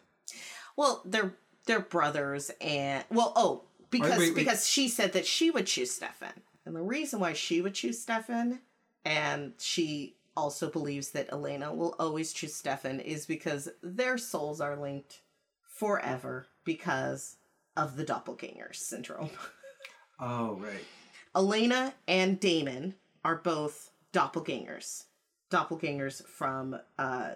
Well, they're they're brothers, and well, oh, because wait, wait. because she said that she would choose Stefan, and the reason why she would choose Stefan, and she also believes that Elena will always choose Stefan, is because their souls are linked forever because of the doppelganger syndrome. [LAUGHS] Oh right. Elena and Damon are both doppelgangers. Doppelgangers from uh,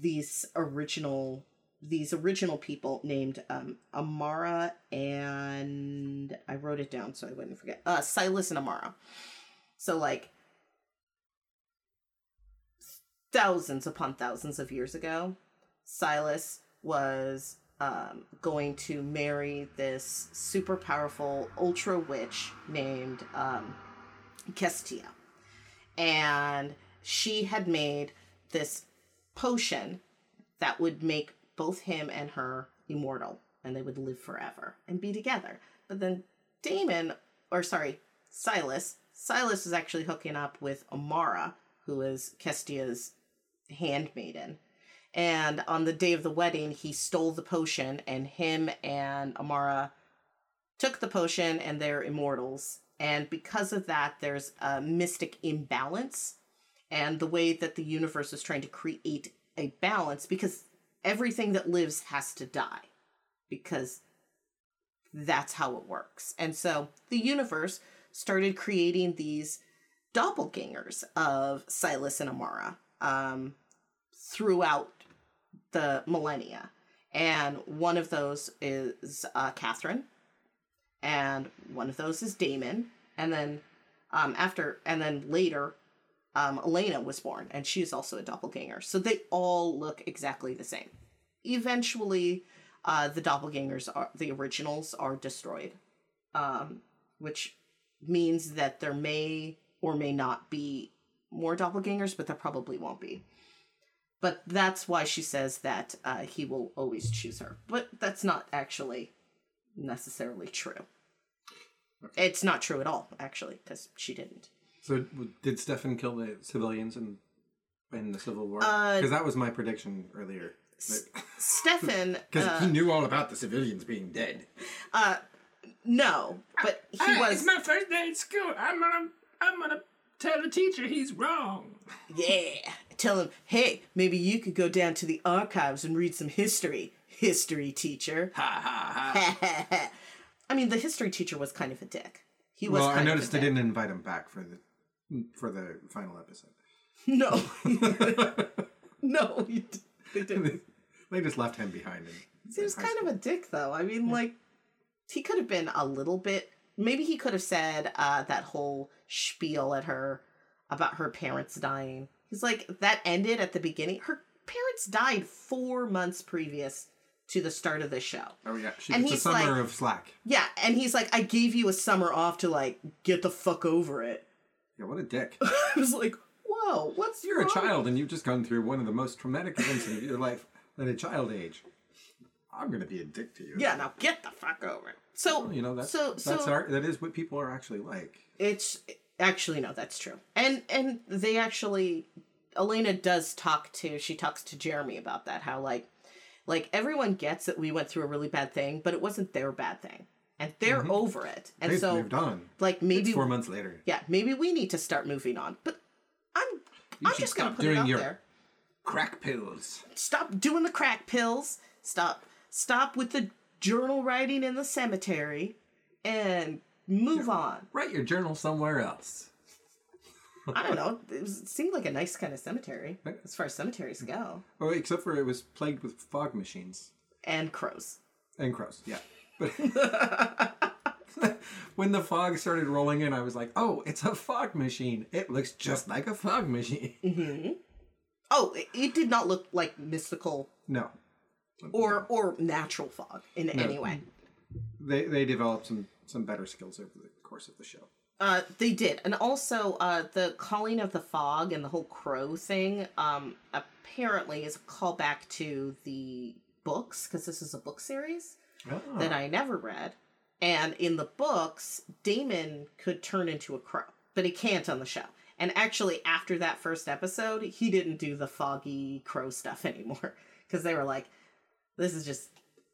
these original these original people named um, Amara and I wrote it down so I wouldn't forget. Uh, Silas and Amara. So like thousands upon thousands of years ago, Silas was um, going to marry this super powerful ultra witch named um, Qetsiyah. And she had made this potion that would make both him and her immortal and they would live forever and be together. But then Damon, or sorry, Silas, Silas is actually hooking up with Amara, who is Qetsiyah's handmaiden. And on the day of the wedding, he stole the potion, and him and Amara took the potion, and they're immortals. And because of that, there's a mystic imbalance. And the way that the universe is trying to create a balance, because everything that lives has to die, because that's how it works. And so the universe started creating these doppelgangers of Silas and Amara um, throughout the millennia. And one of those is uh, Katherine, and one of those is Damon. And then um, after, and then later, um, Elena was born, and she's also a doppelganger. So they all look exactly the same. Eventually, uh, the doppelgangers are the originals are destroyed, um, which means that there may or may not be more doppelgangers, but there probably won't be. But that's why she says that uh, he will always choose her. But that's not actually necessarily true. It's not true at all, actually, because she didn't. So did Stefan kill the civilians in in the Civil War? Uh, Because that was my prediction earlier. Stefan, Because [LAUGHS] uh, he knew all about the civilians being dead. uh, no, but he Hey, was. It's my first day at school. I'm gonna, I'm gonna tell the teacher he's wrong. Yeah. Tell him, hey, maybe you could go down to the archives and read some history. History teacher. Ha ha ha. [LAUGHS] I mean, the history teacher was kind of a dick. He was. Well, I kind of noticed a they dick. didn't invite him back for the for the final episode. No. [LAUGHS] [LAUGHS] no, he they didn't. they just left him behind. In, He was kind of a dick, though. I mean, like, he could have been a little bit. Maybe he could have said uh, that whole spiel at her about her parents dying. He's like, that ended at the beginning. Her parents died four months previous to the start of the show. Oh yeah, she And gets a summer like- of slack. Yeah, and he's like, I gave you a summer off to, like, get the fuck over it. Yeah, what a dick. [LAUGHS] I was like, whoa, what's You're a child and you've just gone through one of the most traumatic events of your life at a child age. I'm gonna be a dick to you. Yeah, now get the fuck over it. So, Well, you know that's so, that's so, our, that is what people are actually like. It's actually no, that's true. And and they actually Elena does talk to she talks to Jeremy about that how like like everyone gets that we went through a really bad thing, but it wasn't their bad thing. And they're mm-hmm. over it. And so They've so moved on. like maybe It's four months later. yeah, maybe we need to start moving on. But I'm I'm just gonna put it out your- there. Crack pills. Stop doing the crack pills. Stop stop with the journal writing in the cemetery and move on. Write your journal somewhere else. [LAUGHS] I don't know. It, was, seemed like a nice kind of cemetery as far as cemeteries go, Oh, except for it was plagued with fog machines and crows. and crows. Yeah, but [LAUGHS] [LAUGHS] when the fog started rolling in, I was like, "Oh, it's a fog machine. It looks just like a fog machine." Hmm. Oh, it, it did not look like mystical No, or or natural fog in any way. they they developed some some better skills over the course of the show. Uh, they did, and also uh, the calling of the fog and the whole crow thing. Um, apparently, is a callback to the books because this is a book series that I never read. And in the books, Damon could turn into a crow, but he can't on the show. And actually, after that first episode, he didn't do the foggy crow stuff [LAUGHS] anymore because they were like, "This is just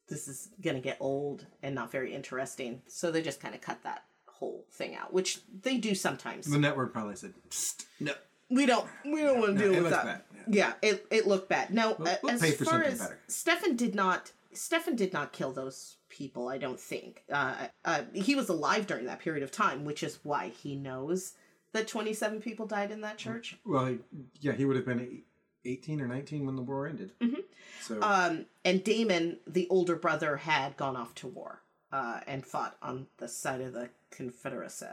this is gonna get old and not very interesting." So they just kind of cut that whole thing out, which they do sometimes. The network probably said, "Psst, "No, We don't we don't want to deal it with that. bad, Yeah. it it looked bad. Now, We'll- we'll as far as better. Stefan did not Stefan did not kill those people. I don't think. Uh, uh, he was alive during that period of time, which is why he knows that twenty seven people died in that church. Well, yeah, he would have been 18 or 19 when the war ended. So, Um, and Damon, the older brother, had gone off to war uh, and fought on the side of the Confederacy.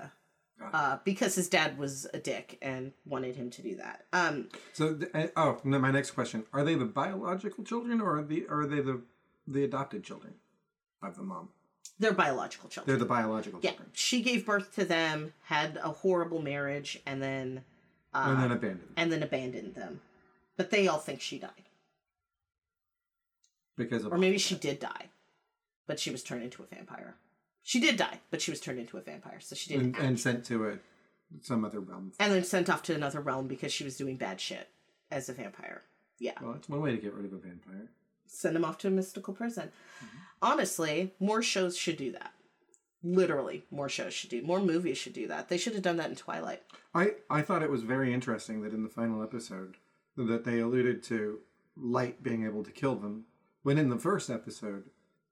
Uh, because his dad was a dick and wanted him to do that. Um, so uh, oh, no, my next question: Are they the biological children, or are the are they the the adopted children of the mom? they're biological children. They're the biological Yeah, children, she gave birth to them, had a horrible marriage, and then uh, and then abandoned and then abandoned them. But they all think she died, because of or maybe she did die, but she was turned into a vampire. She did die, but she was turned into a vampire, so she didn't. and, and sent to a some other realm. and then sent off to another realm because she was doing bad shit as a vampire. Yeah, Well, it's one way to get rid of a vampire. send them off to a mystical prison. Mm-hmm. Honestly, more shows should do that. Literally, more shows should do. More movies should do that. They should have done that in Twilight. I I thought it was very interesting that in the final episode that they alluded to light being able to kill them, when in the first episode,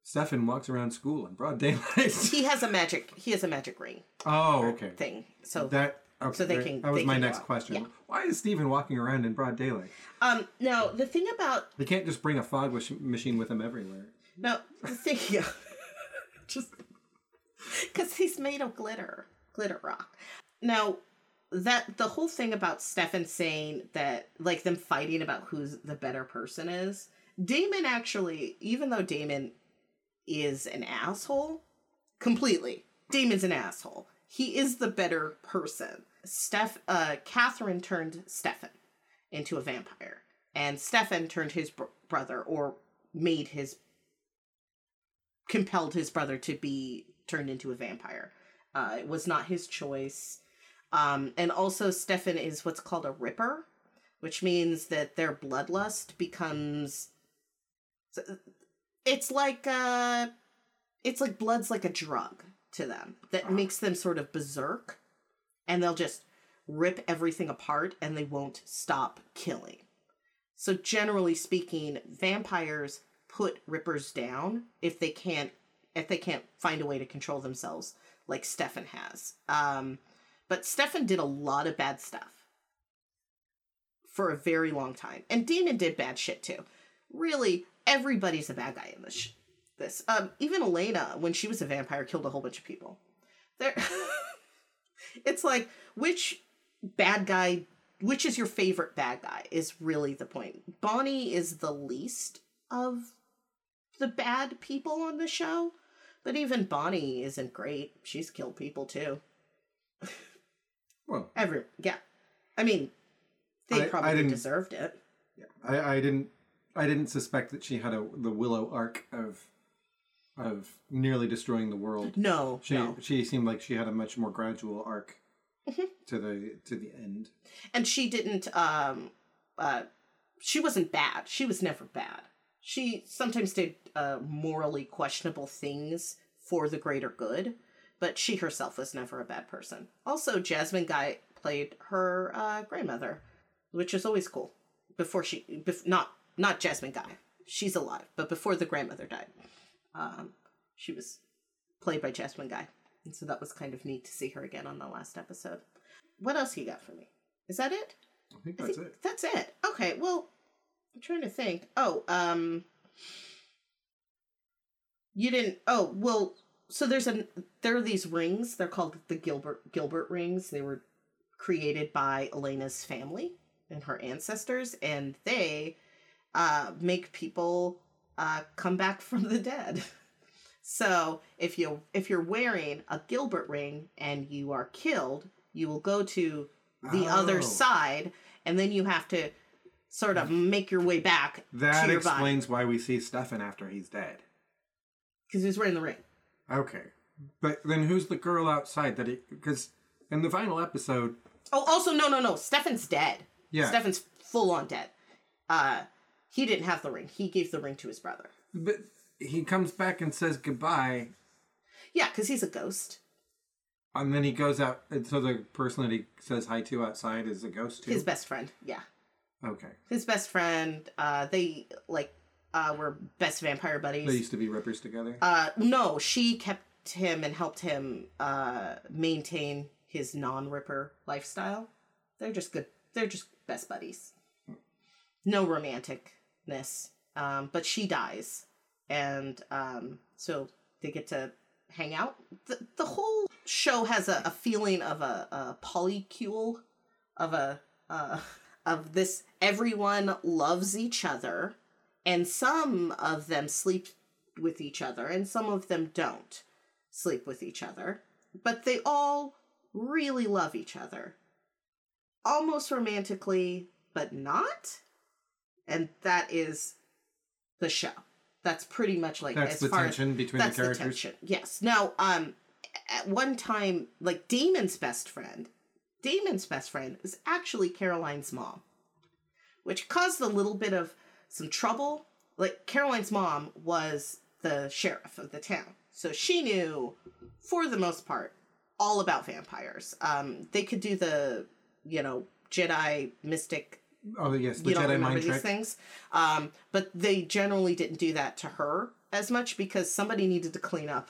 Stefan walks around school in broad daylight. He has a magic. He has a magic ring oh, okay. thing. So That okay, So they can- that was they my next out. question. Yeah. Why is Stefan walking around in broad daylight? Um, now the thing about They can't just bring a fog wish- machine with him everywhere. no the thing, [LAUGHS] yeah, just because he's made of glitter, glitter rock. Now that the whole thing about Stefan saying that like them fighting about who's the better person is, Damon actually, even though Damon is an asshole, completely, Damon's an asshole. He is the better person. Steph, uh, Katherine turned Stefan into a vampire, and Stefan turned his br- brother, or made his, compelled his brother to be turned into a vampire. Uh, it was not his choice. Um, and also, Stefan is what's called a ripper, which means that their bloodlust becomes. It's like uh, it's like blood's like a drug to them that makes them sort of berserk, and they'll just rip everything apart and they won't stop killing. So generally speaking, vampires put rippers down if they can't if they can't find a way to control themselves, like Stefan has. Um, but Stefan did a lot of bad stuff for a very long time, and Damon did bad shit too. Really, everybody's a bad guy in this. Sh- this, um, even Elena, when she was a vampire, killed a whole bunch of people. There, [LAUGHS] it's like which bad guy which is your favorite bad guy is really the point. Bonnie is the least of the bad people on the show, but even Bonnie isn't great. She's killed people too. [LAUGHS] Well, Every yeah, I mean, they I- I probably didn't- deserved it. Yeah, I, I didn't I didn't suspect that she had a the Willow arc of of nearly destroying the world. No, She no, she seemed like she had a much more gradual arc Mm-hmm. to the to the end. and she didn't. Um, uh, she wasn't bad. She was never bad. She sometimes did uh, morally questionable things for the greater good, but she herself was never a bad person. Also, Jasmine Guy played her uh, grandmother, which is always cool. Before she, bef- not not Jasmine Guy, she's alive, but before the grandmother died, um, she was played by Jasmine Guy, and so that was kind of neat to see her again on the last episode. What else you got for me? Is that it? I think I that's think it. That's it. Okay, well, I'm trying to think. Oh, um You didn't Oh, well, so there's a there are these rings. They're called the Gilbert Gilbert rings. They were created by Elena's family and her ancestors and they uh make people uh come back [LAUGHS] from the dead. So, if you if you're wearing a Gilbert ring and you are killed, you will go to the Oh. other side and then you have to sort of make your way back That to your body explains why we see Stefan after he's dead. because he was wearing the ring. Okay. But then who's the girl outside that he. Because in the final episode. Oh, also no, no, no. Stefan's dead. Yeah. Stefan's full on dead. Uh, he didn't have the ring. He gave the ring to his brother. But he comes back and says goodbye. Yeah, because he's a ghost. And then he goes out. And so the person that he says hi to outside is a ghost too? His best friend. Yeah, okay. his best friend. Uh, they like uh were best vampire buddies. They used to be rippers together. Uh, no, she kept him and helped him uh maintain his non-ripper lifestyle. They're just good. They're just best buddies. No romanticness. Um, but she dies, and um, so they get to hang out. The the whole show has a, a feeling of a, a polycule, of a uh, of this. Everyone loves each other, and some of them sleep with each other, and some of them don't sleep with each other. But they all really love each other, almost romantically, but not. And that is the show. That's pretty much like That's as the far as- between that's the characters. tension. Yes. Now, um, at one time, like Damon's best friend, Damon's best friend is actually Caroline's mom, which caused a little bit of some trouble. Like Caroline's mom was the sheriff of the town, so she knew, for the most part, all about vampires. Um, they could do the, you know, Jedi mystic Oh, yes. The you don't Jedi remember mind these trick. things. Um, but they generally didn't do that to her as much because somebody needed to clean up.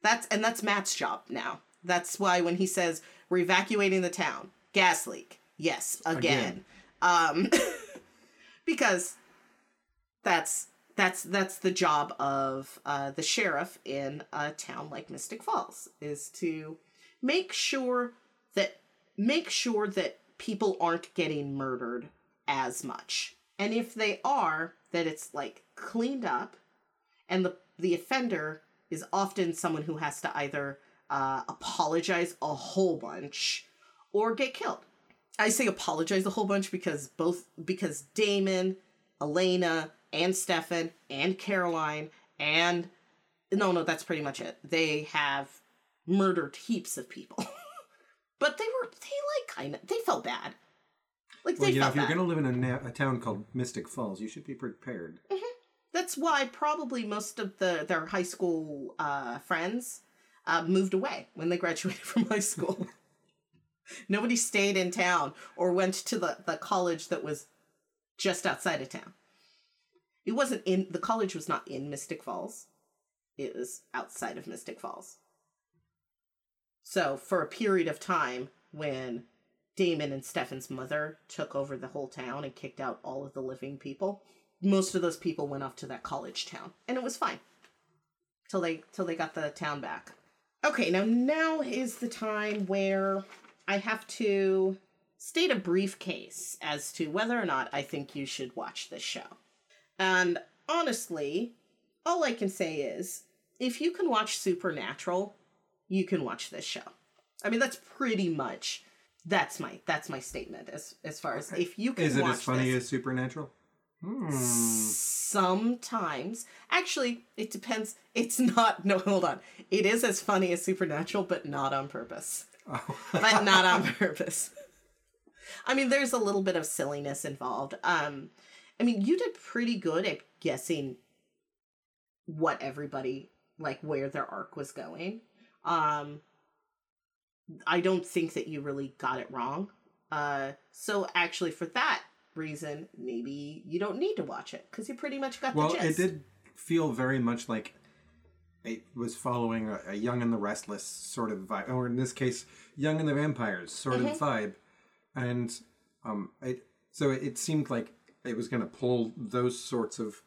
That's and that's Matt's job now. That's why when he says we're evacuating the town, gas leak. Yes, again. Um, [LAUGHS] because that's that's that's the job of uh, the sheriff in a town like Mystic Falls is to make sure that make sure that people aren't getting murdered as much. And if they are, that it's like cleaned up and the the offender is often someone who has to either uh, apologize a whole bunch or get killed. I say apologize a whole bunch because both because Damon, Elena, and Stefan and Caroline and no no that's pretty much it. They have murdered heaps of people. [LAUGHS] but they were they like kind of they felt bad. Like Well, they you know, if you're going to live in a, na- a town called Mystic Falls, you should be prepared. That's why probably most of the their high school uh, friends uh, moved away when they [LAUGHS] graduated from high school. Nobody stayed in town or went to the, the college that was just outside of town. It wasn't in the college was not in Mystic Falls. It was outside of Mystic Falls. So for a period of time when Damon and Stefan's mother took over the whole town and kicked out all of the living people, most of those people went off to that college town, and it was fine till they till they got the town back. Okay, now now is the time where I have to state a brief case as to whether or not I think you should watch this show. And honestly, all I can say is if you can watch Supernatural, you can watch this show. I mean, that's pretty much that's my that's my statement as as far as if you can Is it as funny this as Supernatural? Hmm. sometimes actually it depends it's not no hold on it is as funny as supernatural but not on purpose Oh. but [LAUGHS] not on purpose [LAUGHS] i mean there's a little bit of silliness involved um i mean you did pretty good at guessing what everybody like where their arc was going um i don't think that you really got it wrong uh so actually for that reason maybe you don't need to watch it because you pretty much got the chance. well, it did feel very much like it was following a, a Young and the Restless sort of vibe, or in this case, Young and the Vampires sort Mm-hmm. of vibe, and um, it so it, it seemed like it was going to pull those sorts of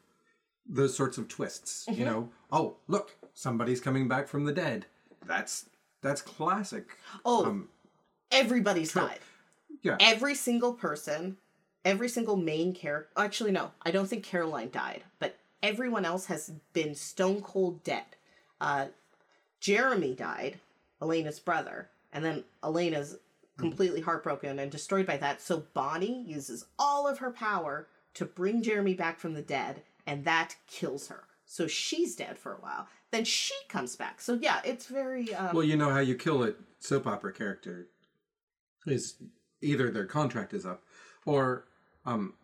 those sorts of twists. Mm-hmm. You know, oh look, somebody's coming back from the dead. That's that's classic. Oh, Um, everybody's died. yeah, Every single person, every single main character. Actually, no, I don't think Caroline died, but everyone else has been stone cold dead. Uh, Jeremy died, Elena's brother, and then Elena's completely heartbroken and destroyed by that. So Bonnie uses all of her power to bring Jeremy back from the dead, and that kills her. So she's dead for a while. Then she comes back. So yeah, it's very um, Well, you know how you kill a soap opera character is either their contract is up or um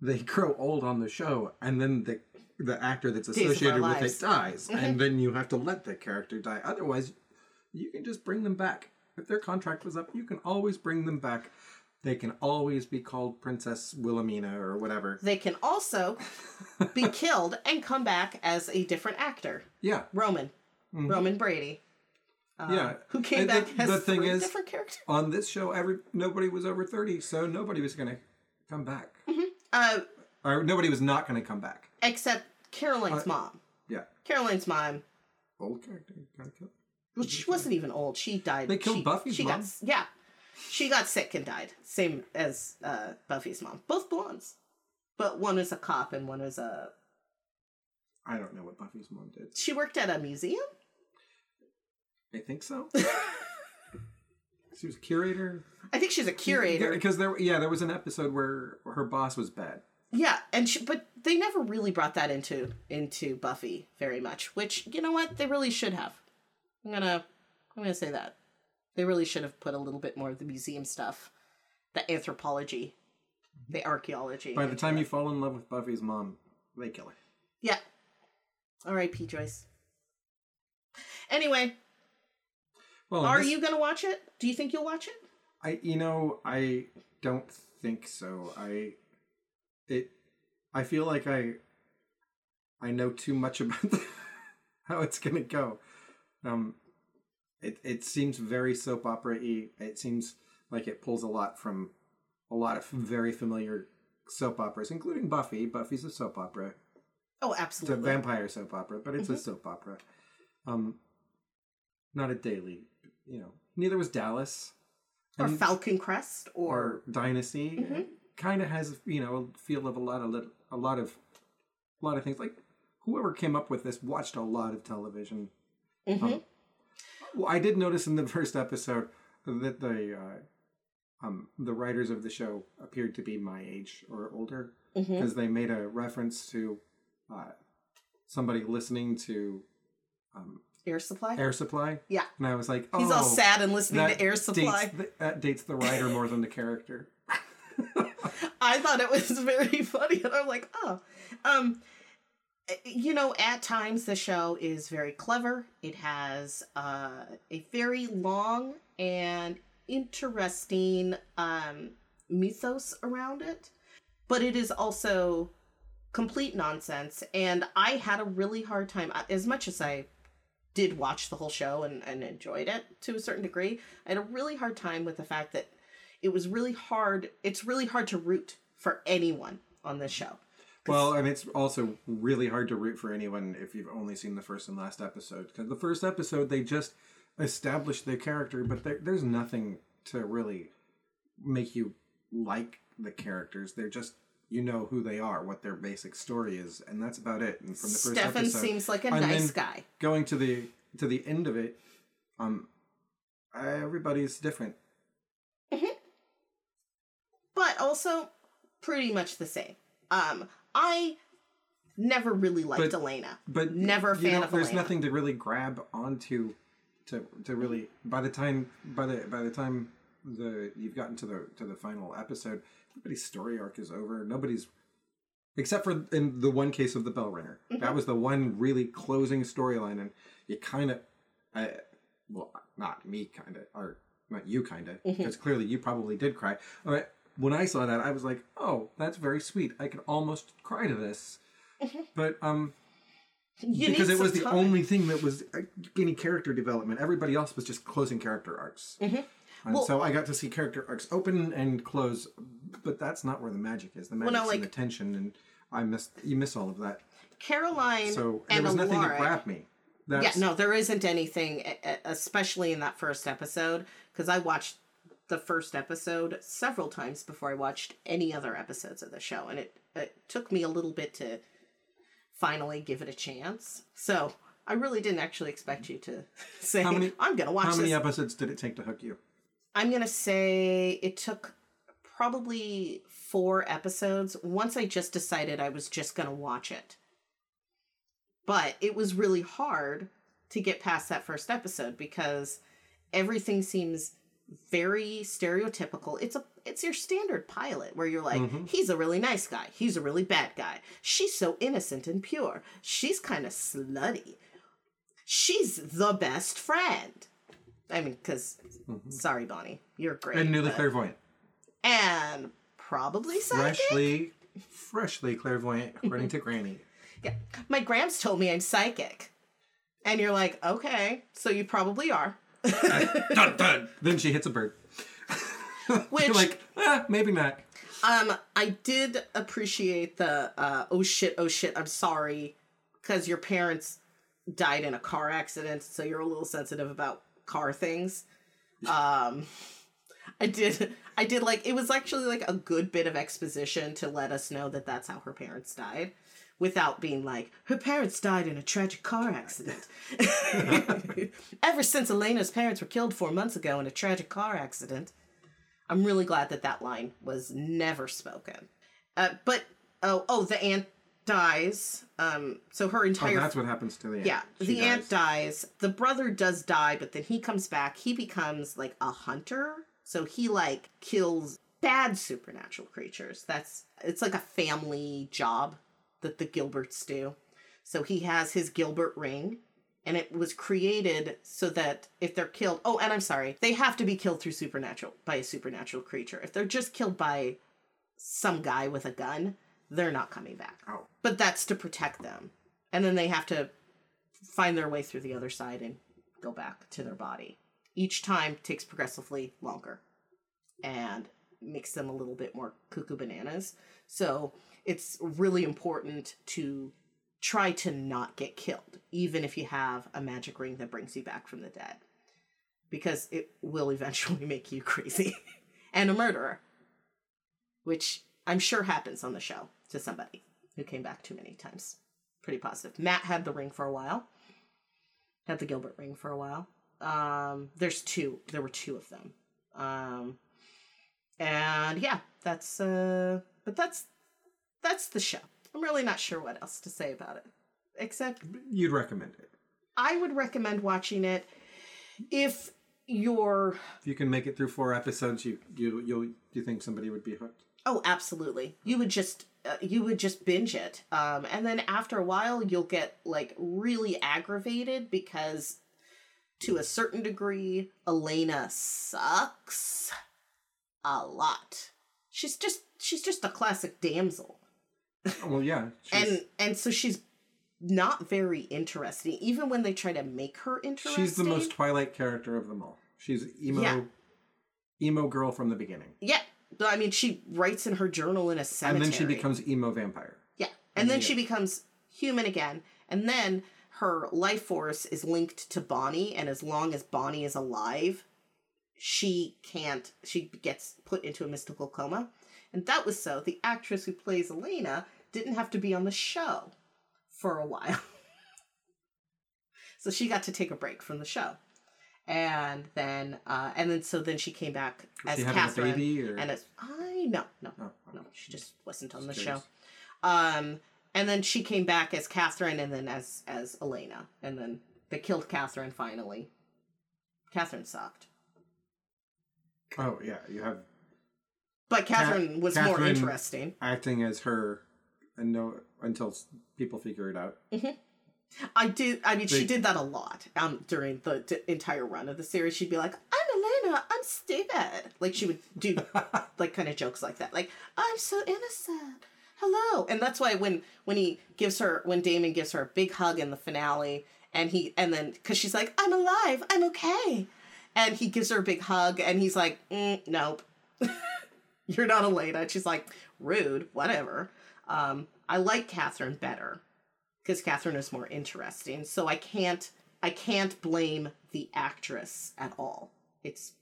they [LAUGHS] grow old on the show and then the the actor that's associated with Lives. it dies [LAUGHS] and then you have to let the character die otherwise you can just bring them back if their contract was up you can always bring them back they can always be called princess wilhelmina or whatever They can also [LAUGHS] be killed and come back as a different actor. yeah Roman. Roman Brady. Uh, yeah Who came And back the, as the thing is different characters. on this show every nobody was over 30 so nobody was gonna come back Uh, or nobody was not gonna come back except Caroline's Uh, mom. yeah Caroline's mom. old character got killed Well, she wasn't even old. She died. They killed she, Buffy's she mom? Got, yeah. She got sick and died. Same as uh, Buffy's mom. Both blondes. But one is a cop and one is a. I don't know what Buffy's mom did. She worked at a museum? I think so. [LAUGHS] she was a curator. I think she's a curator. Because there, yeah, there was an episode where her boss was bad. Yeah, and she, but they never really brought that into into Buffy very much, which you know what they really should have. I'm gonna I'm gonna say that they really should have put a little bit more of the museum stuff, the anthropology, the archaeology. By the time you fall in love with Buffy's mom, they kill her. yeah, R.I.P. Joyce. Anyway, Well, are this- you gonna watch it? Do you think you'll watch it? I, you know, I don't think so. I, it, I feel like I, I know too much about the, [LAUGHS] how it's gonna go. Um, it it seems very soap opera y. It seems like it pulls a lot from a lot of very familiar soap operas, including Buffy. Buffy's a soap opera. Oh, absolutely. It's a vampire soap opera, but it's a soap opera. Um, not a daily, you know. Neither was Dallas or And- Falcon Crest, or, or Dynasty. Kind of has you know a feel of a lot of lit- a lot of a lot of things. Like whoever came up with this watched a lot of television. Mhm. Um, well, I did notice in the [LAUGHS] first episode that the uh, um, the writers of the show appeared to be my age or older Mm-hmm. because they made a reference to uh, somebody listening to um, Air Supply. Air Supply. Yeah. And I was like, oh, He's all sad and listening to Air Supply. Dates the, that dates the writer more than the character. [LAUGHS] I thought it was [LAUGHS] very funny, and I'm like, oh, um, you know, at times the show is very clever. It has uh, a very long and interesting um, mythos around it, but it is also complete nonsense. And I had a really hard time, as much as I did watch the whole show and, and enjoyed it to a certain degree, I had a really hard time with the fact that it was really hard. It's really hard to root for anyone on this show. Well, I mean, it's also really hard to root for anyone if you've only seen the first and last episode. Because the first episode, they just established their character, but there, there's nothing to really make you like the characters. They're just you know who they are, what their basic story is, and that's about it. And from the first Stefan episode, seems like a and nice guy. Going to the to the end of it, um, everybody's different. But also pretty much the same. Um, I never really liked But- Elena. but Never a fan know, of there's Elena. nothing to really grab onto to to really by the time by the by the time the you've gotten to the to the final episode everybody's story arc is over nobody's except for in the one case of the bell ringer Mm-hmm. that was the one really closing storyline and you kind of i well not me kind of or not you kind of Mm-hmm. because clearly you probably did cry all right when i saw that i was like oh that's very sweet i could almost cry to this [LAUGHS] but um You because it was the time. only thing that was uh, any character development. Everybody else was just closing character arcs. And Well- so I got to see character arcs open and close, but that's not where the magic is. The magic's no, in like- the tension, and I missed. You miss all of that. Caroline So there was nothing to grab me. That's, Yeah, no, there isn't anything, especially in that first episode, because I watched the first episode several times before I watched any other episodes of the show, and it, it took me a little bit to finally give it a chance. So I really didn't actually expect you to [LAUGHS] say, How many- I'm going to watch How this. many episodes did it take to hook you? I'm going to say it took probably four episodes once I just decided I was just going to watch it. But it was really hard to get past that first episode because everything seems very stereotypical. It's a it's your standard pilot where you're like, mm-hmm. he's a really nice guy, he's a really bad guy. She's so innocent and pure. She's kind of slutty. She's the best friend. I mean, because mm-hmm. sorry, Bonnie, you're great. And newly but- clairvoyant, and probably psychic. freshly, freshly clairvoyant, according to [LAUGHS] Granny. Yeah. My Gramps told me I'm psychic. And you're like, okay, so you probably are. [LAUGHS] dun dun. Then she hits a bird. [LAUGHS] Which You're like, ah, maybe not. um I did appreciate the uh oh shit, oh shit, I'm sorry. Cause your parents died in a car accident, so you're a little sensitive about car things. Um I did I did like it was actually like a good bit of exposition to let us know that that's how her parents died without being like her parents died in a tragic car accident. [LAUGHS] Ever since Elena's parents were killed 4 months ago in a tragic car accident. I'm really glad that that line was never spoken. Uh, but oh oh the aunt dies. Um so her Oh, entire that's what happens to the aunt. yeah, She the aunt dies. dies. The brother does die, but then he comes back. He becomes like a hunter. So he like kills bad supernatural creatures. That's it's like a family job that the Gilberts do. So he has his Gilbert ring and it was created so that if they're killed, oh, and I'm sorry, they have to be killed through supernatural by a supernatural creature. If they're just killed by some guy with a gun, they're not coming back. Oh. But that's to protect them. And then they have to find their way through the other side and go back to their body. Each time takes progressively longer and makes them a little bit more cuckoo bananas. So it's really important to try to not get killed, even if you have a magic ring that brings you back from the dead, because it will eventually [LAUGHS] make you crazy [LAUGHS] and a murderer, which I'm sure happens on the show to somebody who came back too many times. Pretty positive. Matt had the ring for a while, had the Gilbert ring for a while. Um, there's two. There were two of them. Um, and yeah, that's uh, but that's that's the show. I'm really not sure what else to say about it, except You'd recommend it. I would recommend watching it if you're If you can make it through four episodes, you you you'll you think somebody would be hooked. Oh, absolutely. You would just uh, you would just binge it. Um and then after a while you'll get like really aggravated because to a certain degree Elena sucks a lot. She's just she's just a classic damsel. Oh, well, yeah. [LAUGHS] she's- And and so she's not very interesting even when they try to make her interesting. she's the most Twilight character of them all. She's emo, Yeah. emo girl from the beginning, Yeah. But I mean she writes in her journal in a cemetery. and then she becomes emo vampire. Yeah. And then Yeah. she becomes human again. And then her life force is linked to Bonnie. And as long as Bonnie is alive, she can't, she gets put into a mystical coma. And that was so the actress who plays Elena didn't have to be on the show for a while. [LAUGHS] so she got to take a break from the show. And then, uh, and then, so then she came back Was as Katherine. baby, or- And as, I, no, no, Oh, no, she just wasn't on the show. Um, and then she came back as Katherine, and then as as Elena, and then they killed Katherine finally. Katherine sucked, Oh yeah, you have but Katherine was more interesting. acting as her, and no until people figure it out. I did. I mean, she did that a lot um, during the d- entire run of the series. She'd be like, "I'm Elena. I'm stupid." Like she would do [LAUGHS] like kind of jokes like that. Like, "I'm so innocent. Hello." And that's why when when he gives her when Damon gives her a big hug in the finale, and he and then because she's like, "I'm alive. I'm okay," And he gives her a big hug, and he's like, mm, "Nope, [LAUGHS] you're not Elena." She's like, "Rude, whatever." Um, I like Katherine better because Katherine is more interesting. So I can't, I can't blame the actress at all. It's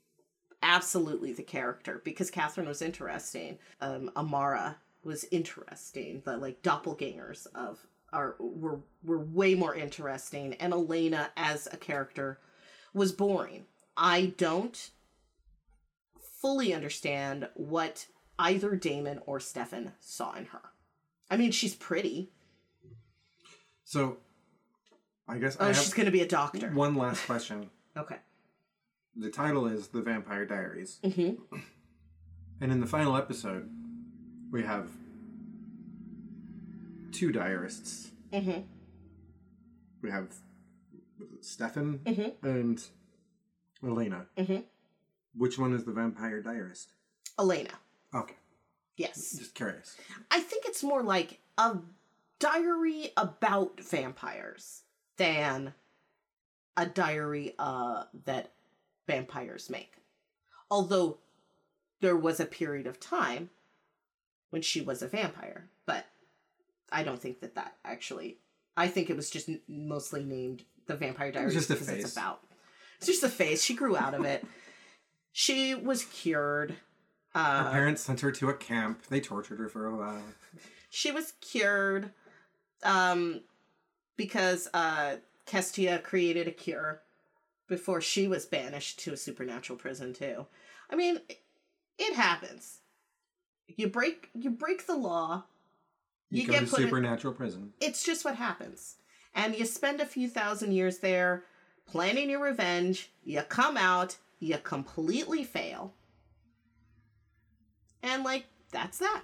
absolutely the character because Katherine was interesting. Um, Amara was interesting. The like doppelgangers of are were were way more interesting, and Elena as a character was boring. I don't fully understand what either Damon or Stefan saw in her. I mean, she's pretty. So, I guess Oh, I she's going to be a doctor. one last question. [LAUGHS] Okay. The title is The Vampire Diaries. Mm-hmm. [CLEARS THROAT] And in the final episode, we have two diarists. Mm-hmm. We have Stefan Mhm. and Elena. Which one is the vampire diarist? Elena. Okay, Yes. just curious. I think it's more like a diary about vampires than a diary uh, that vampires make. Although there was a period of time when she was a vampire, but I don't think that that actually. I think it was just mostly named the Vampire Diaries just a because phase. it's about. It's just a face. She grew out of it. [LAUGHS] she was cured. Her Uh, parents sent her to a camp. They tortured her for a while. she was cured um because uh Qetsiyah created a cure before she was banished to a supernatural prison too. I mean, it happens. You break you break the law. You, You go get to put in- supernatural prison. It's just what happens. And you spend a few thousand years there planning your revenge. You come out, you completely fail. And like that's that.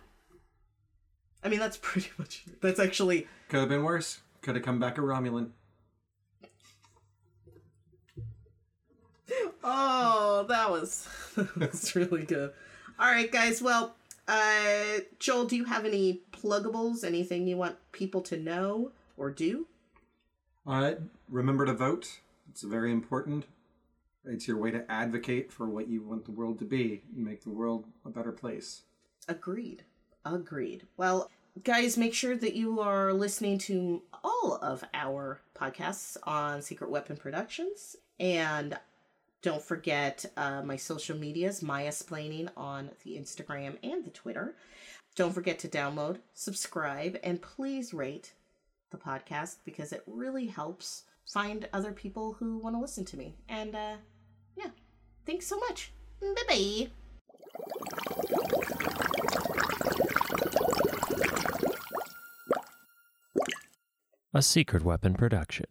I mean, that's [LAUGHS] pretty much that's actually Could have been worse. Could have come back a Romulan. [LAUGHS] Oh, that was [LAUGHS] that's really good. All right, guys. Well, uh, Joel, do you have any pluggables? Anything you want people to know or do? Uh, remember to vote. It's very important. It's your way to advocate for what you want the world to be and make the world a better place. Agreed. Agreed. Well, guys, make sure that you are listening to all of our podcasts on Secret Weapon Productions. And don't forget uh, my social medias, Maya Splaining on the Instagram and the Twitter. Don't forget to download, subscribe, and please rate the podcast because it really helps find other people who want to listen to me. And uh, yeah, thanks so much. Bye bye. A Secret Weapon production.